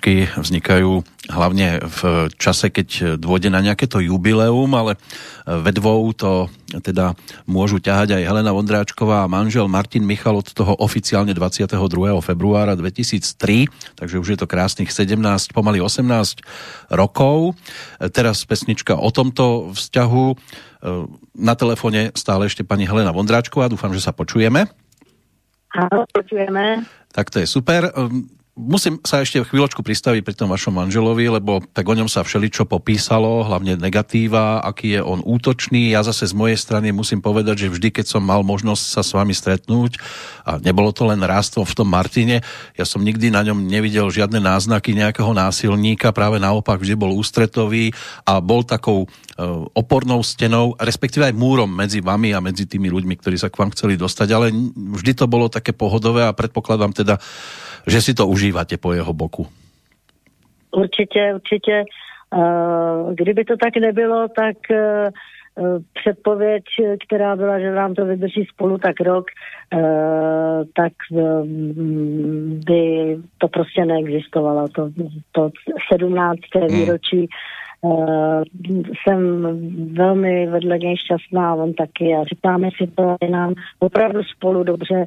pesničky vznikajú hlavne v čase, keď dôjde na nejaké to jubileum, ale ve dvou to teda môžu ťahať aj Helena Vondráčková a manžel Martin Michal od toho oficiálne 22. februára 2003, takže už je to krásnych 17, pomaly 18 rokov. Teraz pesnička o tomto vzťahu. Na telefóne stále ešte pani Helena Vondráčková, dúfam, že sa počujeme. Áno, počujeme. Tak to je super. Musím sa ešte chvíľočku pristaviť pri tom vašom manželovi, lebo tak o ňom sa všeličo popísalo, hlavne negatíva, aký je on útočný. Ja zase z mojej strany musím povedať, že vždy, keď som mal možnosť sa s vami stretnúť, a nebolo to len rástvo v tom Martine, ja som nikdy na ňom nevidel žiadne náznaky nejakého násilníka, práve naopak vždy bol ústretový a bol takou opornou stenou, respektíve aj múrom medzi vami a medzi tými ľuďmi, ktorí sa k vám chceli dostať, ale vždy to bolo také pohodové a predpokladám teda, že si to užívate po jeho boku. Určitě, určitě. Uh, kdyby to tak nebylo, tak uh, předpověď, která byla, že nám to vydrží spolu tak rok, tak by to prostě neexistovalo. To, to 17. výročí uh, jsem velmi vedle něj šťastná, on taky. A říkáme si to, je nám opravdu spolu dobře,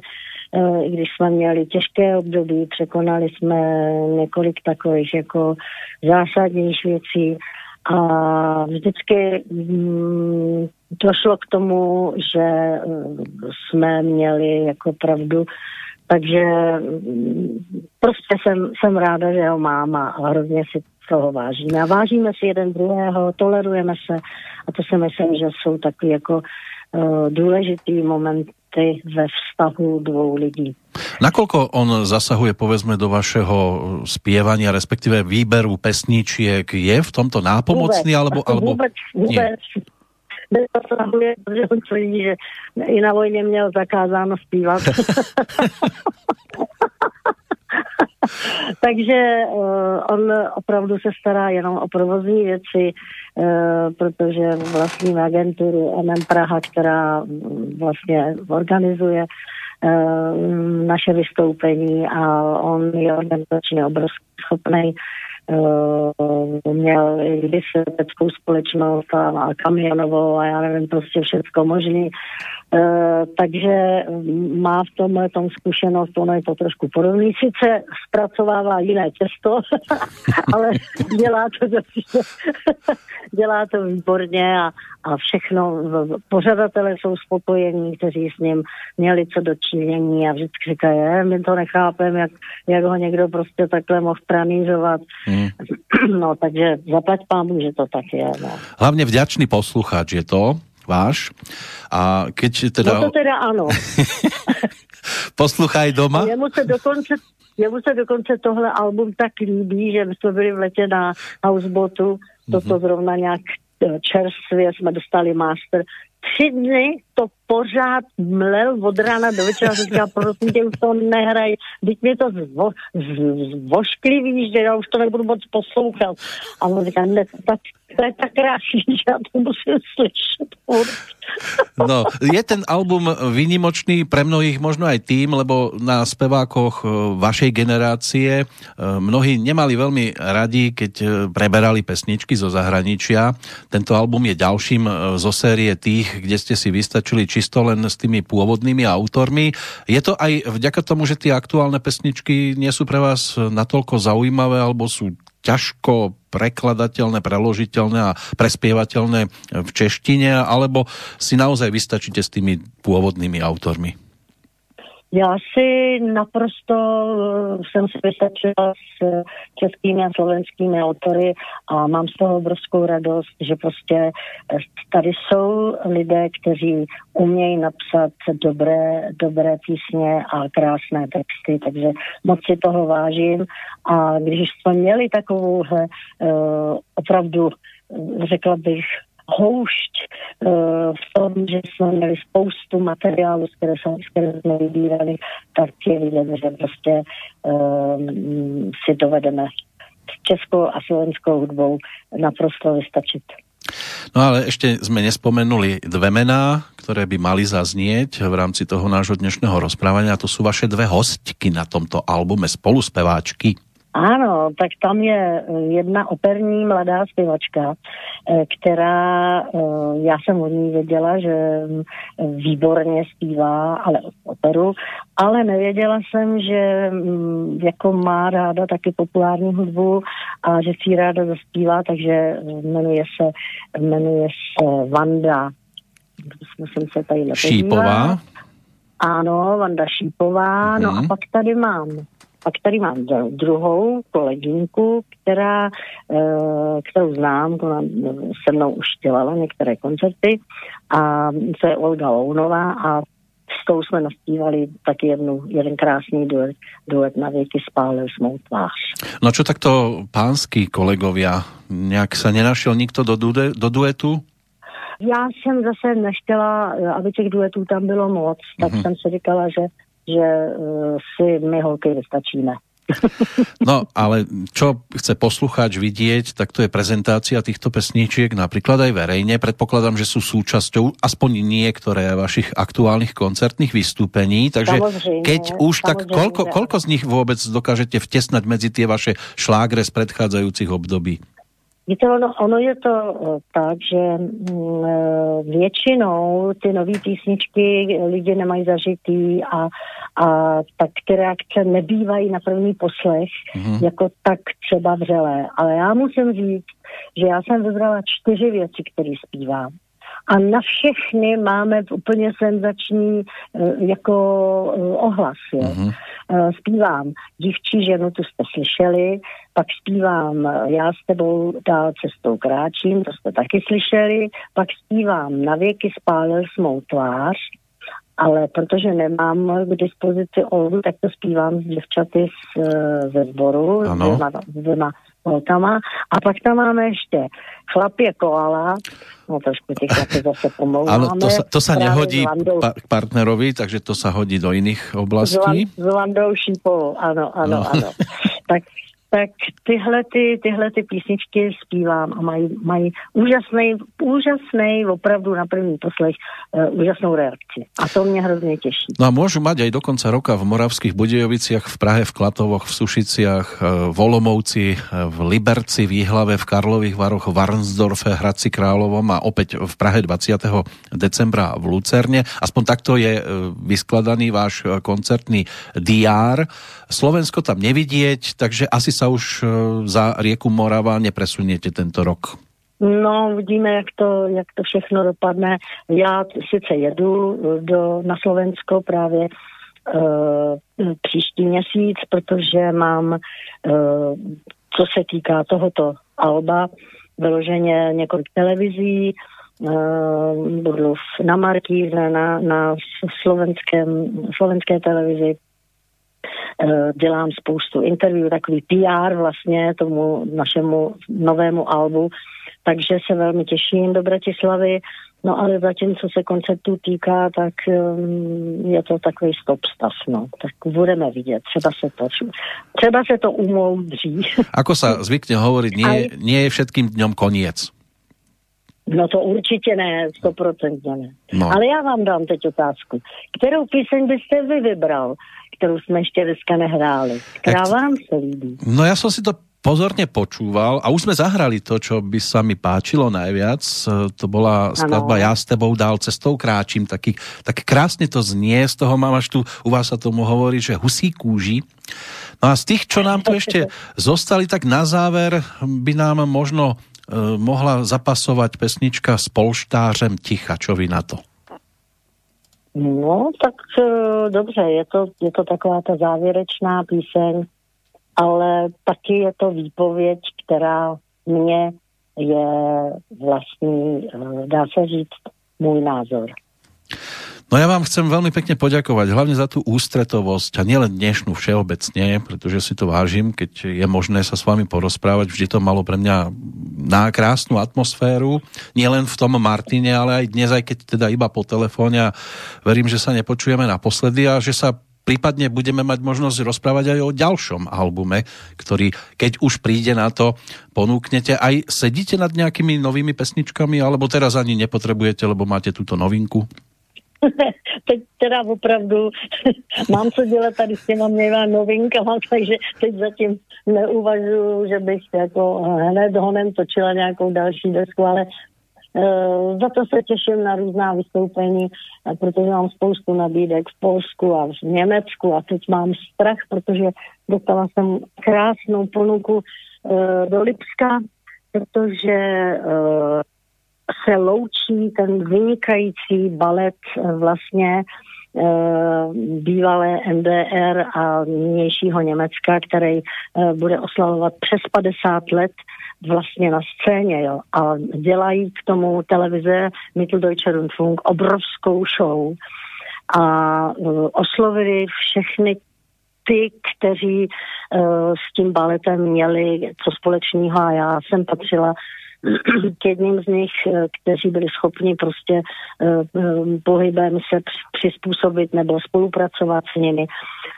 uh, i když jsme měli těžké období, překonali jsme několik takových jako zásadních věcí. A vždycky mm, došlo k tomu, že uh, jsme měli jako pravdu, takže mm, prostě jsem, jsem ráda, že ho mám a hrozně si toho vážíme. A vážíme si jeden druhého, tolerujeme se a to si myslím, že jsou takový jako uh, důležitý momenty ve vztahu dvou lidí. Nakoľko on zasahuje, povedzme, do vašeho spievania, respektíve výberu pesničiek, je v tomto nápomocný, vůbec, alebo... alebo... Vůbec, vůbec. Protože on tvrdí, že i na vojně měl zakázáno zpívat. Takže uh, on opravdu se stará jenom o provozní věci, uh, protože vlastní agenturu MM Praha, která vlastně organizuje uh, naše vystoupení a on je organizačně obrovský schopný uh, měl kdysi leteckou společnost a, a kamionovou a já nevím, prostě všecko možný. Uh, takže má v tomhle tom zkušenost, ono je to trošku podobný. Sice zpracovává jiné cesto, ale dělá to, dělá to výborně a, a všechno. Pořadatelé jsou spokojení, kteří s ním měli co dočinění a vždycky říkají, my to nechápeme, jak, jak ho někdo prostě takhle mohl pranířovat. Hmm. No, takže zaplať pámu, že to tak je. No. Hlavně vďačný posluchač je to, váš. A keď teda... No to teda ano. Posluchaj doma. Jemu se dokonce jemu se dokonce tohle album tak líbí, že jsme byli v letě na Houseboatu, toto mm-hmm. zrovna nějak eh, čerstvě jsme dostali master. Tři dny to pořád mlel od rána do večera, říká, prosím tě, už to nehraj, teď mě to zvo, zvošklivý, že já už to nebudu moc poslouchat. A on říká, ne, tak, to je tak krásný, že já to musím slyšet. No, je ten album výnimočný pre mnohých možno aj tým, lebo na spevákoch e, vašej generácie e, mnohí nemali veľmi radi, keď e, preberali pesničky zo zahraničia. Tento album je ďalším zo série tých, kde ste si vystačili čisto len s tými pôvodnými autormi. Je to aj vďaka tomu, že tie aktuálne pesničky nie sú pre vás natoľko zaujímavé alebo sú ťažko prekladateľné, preložiteľné a prespievateľné v češtine, alebo si naozaj vystačíte s tými pôvodnými autormi? Já si naprosto eh, jsem se vystačila s eh, českými a slovenskými autory a mám z toho obrovskou radost, že prostě eh, tady jsou lidé, kteří umějí napsat dobré, dobré písně a krásné texty, takže moc si toho vážím. A když jsme měli takovouhle uh, opravdu, řekla bych, houšť uh, v tom, že jsme měli spoustu materiálu, z které, jsme, z které jsme vybírali, tak je vidět, že prostě uh, si dovedeme s českou a slovenskou hudbou naprosto vystačit. No ale ešte sme nespomenuli dve mená, ktoré by mali zaznieť v rámci toho nášho dnešného rozprávania. To sú vaše dve hostky na tomto albume, spoluspeváčky. Ano, tak tam je eh, jedna operní mladá zpěvačka, eh, která, eh, já jsem od ní věděla, že mm, výborně zpívá, ale operu, ale nevěděla jsem, že mm, jako má ráda taky populární hudbu a že si ráda zaspívá, takže jmenuje se, jmenuje se Vanda, musím se tady Šípová? Ano, Vanda Šípová, mm-hmm. no a mhm. pak tady mám pak tady mám druhou kolegynku, která, eh, kterou znám, ona se mnou už dělala některé koncerty a to je Olga Lounová a s tou jsme naspívali taky jednu, jeden krásný duet, duet na věky spálil mou tvář. No čo takto pánský kolegovia, nějak se nenašel nikto do, du do duetu? Já jsem zase nechtěla, aby těch duetů tam bylo moc, tak mm-hmm. jsem si říkala, že že uh, si my holky vystačíme. No, ale čo chce poslucháč vidieť, tak to je prezentácia týchto pesníčiek napríklad aj verejne. Predpokladám, že sú súčasťou aspoň niektoré vašich aktuálnych koncertných vystúpení, takže keď už, tak koľko, koľko z nich vôbec dokážete vtesnať medzi tie vaše šlágre z predchádzajúcich období? Víte, ono, ono je to eh, tak, že mm, eh, většinou ty nové písničky lidi nemají zažitý a, a tak ty reakce nebývají na první poslech mm-hmm. jako tak třeba vřelé. Ale já musím říct, že já jsem vybrala čtyři věci, které zpívám a na všechny máme úplně senzační eh, jako eh, ohlas. Jo. Mm-hmm. Zpívám Dívčí ženu, tu jste slyšeli, pak zpívám Já s tebou dál cestou kráčím, to jste taky slyšeli, pak zpívám Na věky spálil smou tvář, ale protože nemám k dispozici Oldu, tak to zpívám s děvčaty z, ze sboru, s dvěma, dvěma holkama. A pak tam máme ještě chlapě koala, no trošku těch chlapy zase pomlouváme. Ano, to sa, to sa nehodí pa, k partnerovi, takže to sa hodí do jiných oblastí. S, Vandou Šípovou, ano, ano, no. ano. tak tak tyhle, ty, tyhle ty písničky zpívám a mají, mají úžasný, úžasný, opravdu na první poslech uh, úžasnou reakci. A to mě hrozně těší. No a můžu mať aj do konca roka v Moravských Budejoviciach, v Prahe, v Klatovoch, v Sušiciach, eh, v Olomovci, eh, v Liberci, v Jihlave, v Karlových Varoch, v Varnsdorfe, Hradci Královom a opäť v Prahe 20. decembra v Lucerne. Aspoň takto je vyskladaný váš koncertný diár. Slovensko tam nevidieť, takže asi sa už e, za rieku Morava nepresuniete tento rok. No, vidíme, jak to, jak to všechno dopadne. Já sice jedu do, na Slovensko právě uh, příští měsíc, protože mám, uh, co se týká tohoto alba, vyloženě několik televizí, uh, budu na Markýze, na, na slovenském, slovenské televizi, dělám spoustu interview, takový PR vlastně tomu našemu novému albu, takže se velmi těším do Bratislavy. No ale zatím, co se koncertů týká, tak um, je to takový stop stav, no. Tak budeme vidět, třeba se to, třeba se to umoudří. Ako sa zvykne hovoriť, nie, Aj... nie je všetkým dňom koniec. No to určitě ne, stoprocentně ne. No. Ale já vám dám teď otázku. Kterou píseň byste vy vybral? Kterou jsme ještě dneska nehráli. Která vám se líbí? No já jsem si to pozorne počúval a už sme zahrali to, čo by sa mi páčilo najviac. To bola skladba ano. Ja s tebou dál cestou kráčím. Taký, tak krásne to znie, z toho mám až tu, u vás sa tomu hovorí, že husí kúži. No a z tých, čo nám tu ešte zostali, tak na záver by nám možno uh, mohla zapasovať pesnička s polštářem Ticha. Čo vy na to? No, tak uh, dobře, je to, je to taková ta závěrečná píseň, ale taky je to výpověď, která mě je vlastní, uh, dá se říct, můj názor. No ja vám chcem veľmi pekne poďakovať, hlavne za tú ústretovosť a nielen dnešnú všeobecne, pretože si to vážim, keď je možné sa s vami porozprávať. Vždy to malo pre mňa na krásnu atmosféru, nielen v tom Martine, ale aj dnes, aj keď teda iba po telefóne a verím, že sa nepočujeme naposledy a že sa prípadne budeme mať možnosť rozprávať aj o ďalšom albume, ktorý, keď už príde na to, ponúknete. Aj sedíte nad nejakými novými pesničkami, alebo teraz ani nepotrebujete, lebo máte túto novinku? teď teda opravdu mám co dělat tady s těma měma novinkama, takže teď zatím neuvažuju, že bych jako hned honem točila nějakou další desku, ale Uh, za to se těším na různá vystoupení, protože mám spoustu nabídek v Polsku a v Německu a teď mám strach, protože dostala jsem krásnou ponuku uh, do Lipska, protože uh, se loučí ten vynikající balet eh, vlastně eh, bývalé NDR a nynějšího Německa, který eh, bude oslavovat přes 50 let vlastně na scéně, jo. A dělají k tomu televize Mitteldeutsche Rundfunk obrovskou show a oslovili všechny ty, kteří s tím baletem měli co společného a já jsem patřila k jedním z nich, eh, kteří byli schopni prostě eh, eh, pohybem se přizpůsobit nebo spolupracovat s nimi.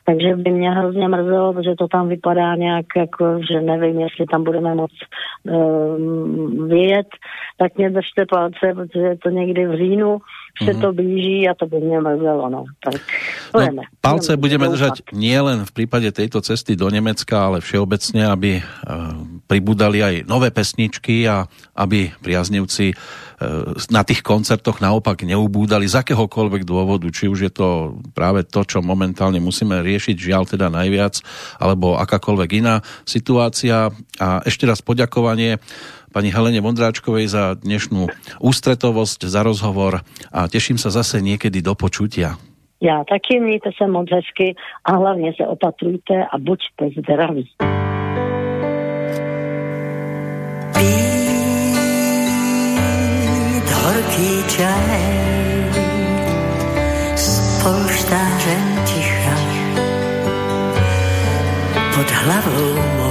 Takže by mě hrozně mrzelo, že to tam vypadá nějak jako, že nevím, jestli tam budeme moc vyjet, tak mě držte palce, protože je to někdy v říjnu, se mm-hmm. to blíží a to by mě mrzelo, no. Tak no, palce budeme držať nielen v prípade tejto cesty do Nemecka, ale všeobecne, aby uh, pribudali aj nové pesničky a aby priaznivci na tých koncertoch naopak neubúdali z akéhokoľvek dôvodu, či už je to práve to, čo momentálne musíme riešiť, žiaľ teda najviac, alebo akákoľvek iná situácia. A ešte raz poďakovanie pani Helene Vondráčkovej za dnešnú ústretovosť, za rozhovor a teším sa zase niekedy do počutia. Já taky, mějte se moc hezky a hlavně se opatrujte a buďte zdraví. horký čaj s polštářem ticha pod hlavou mou.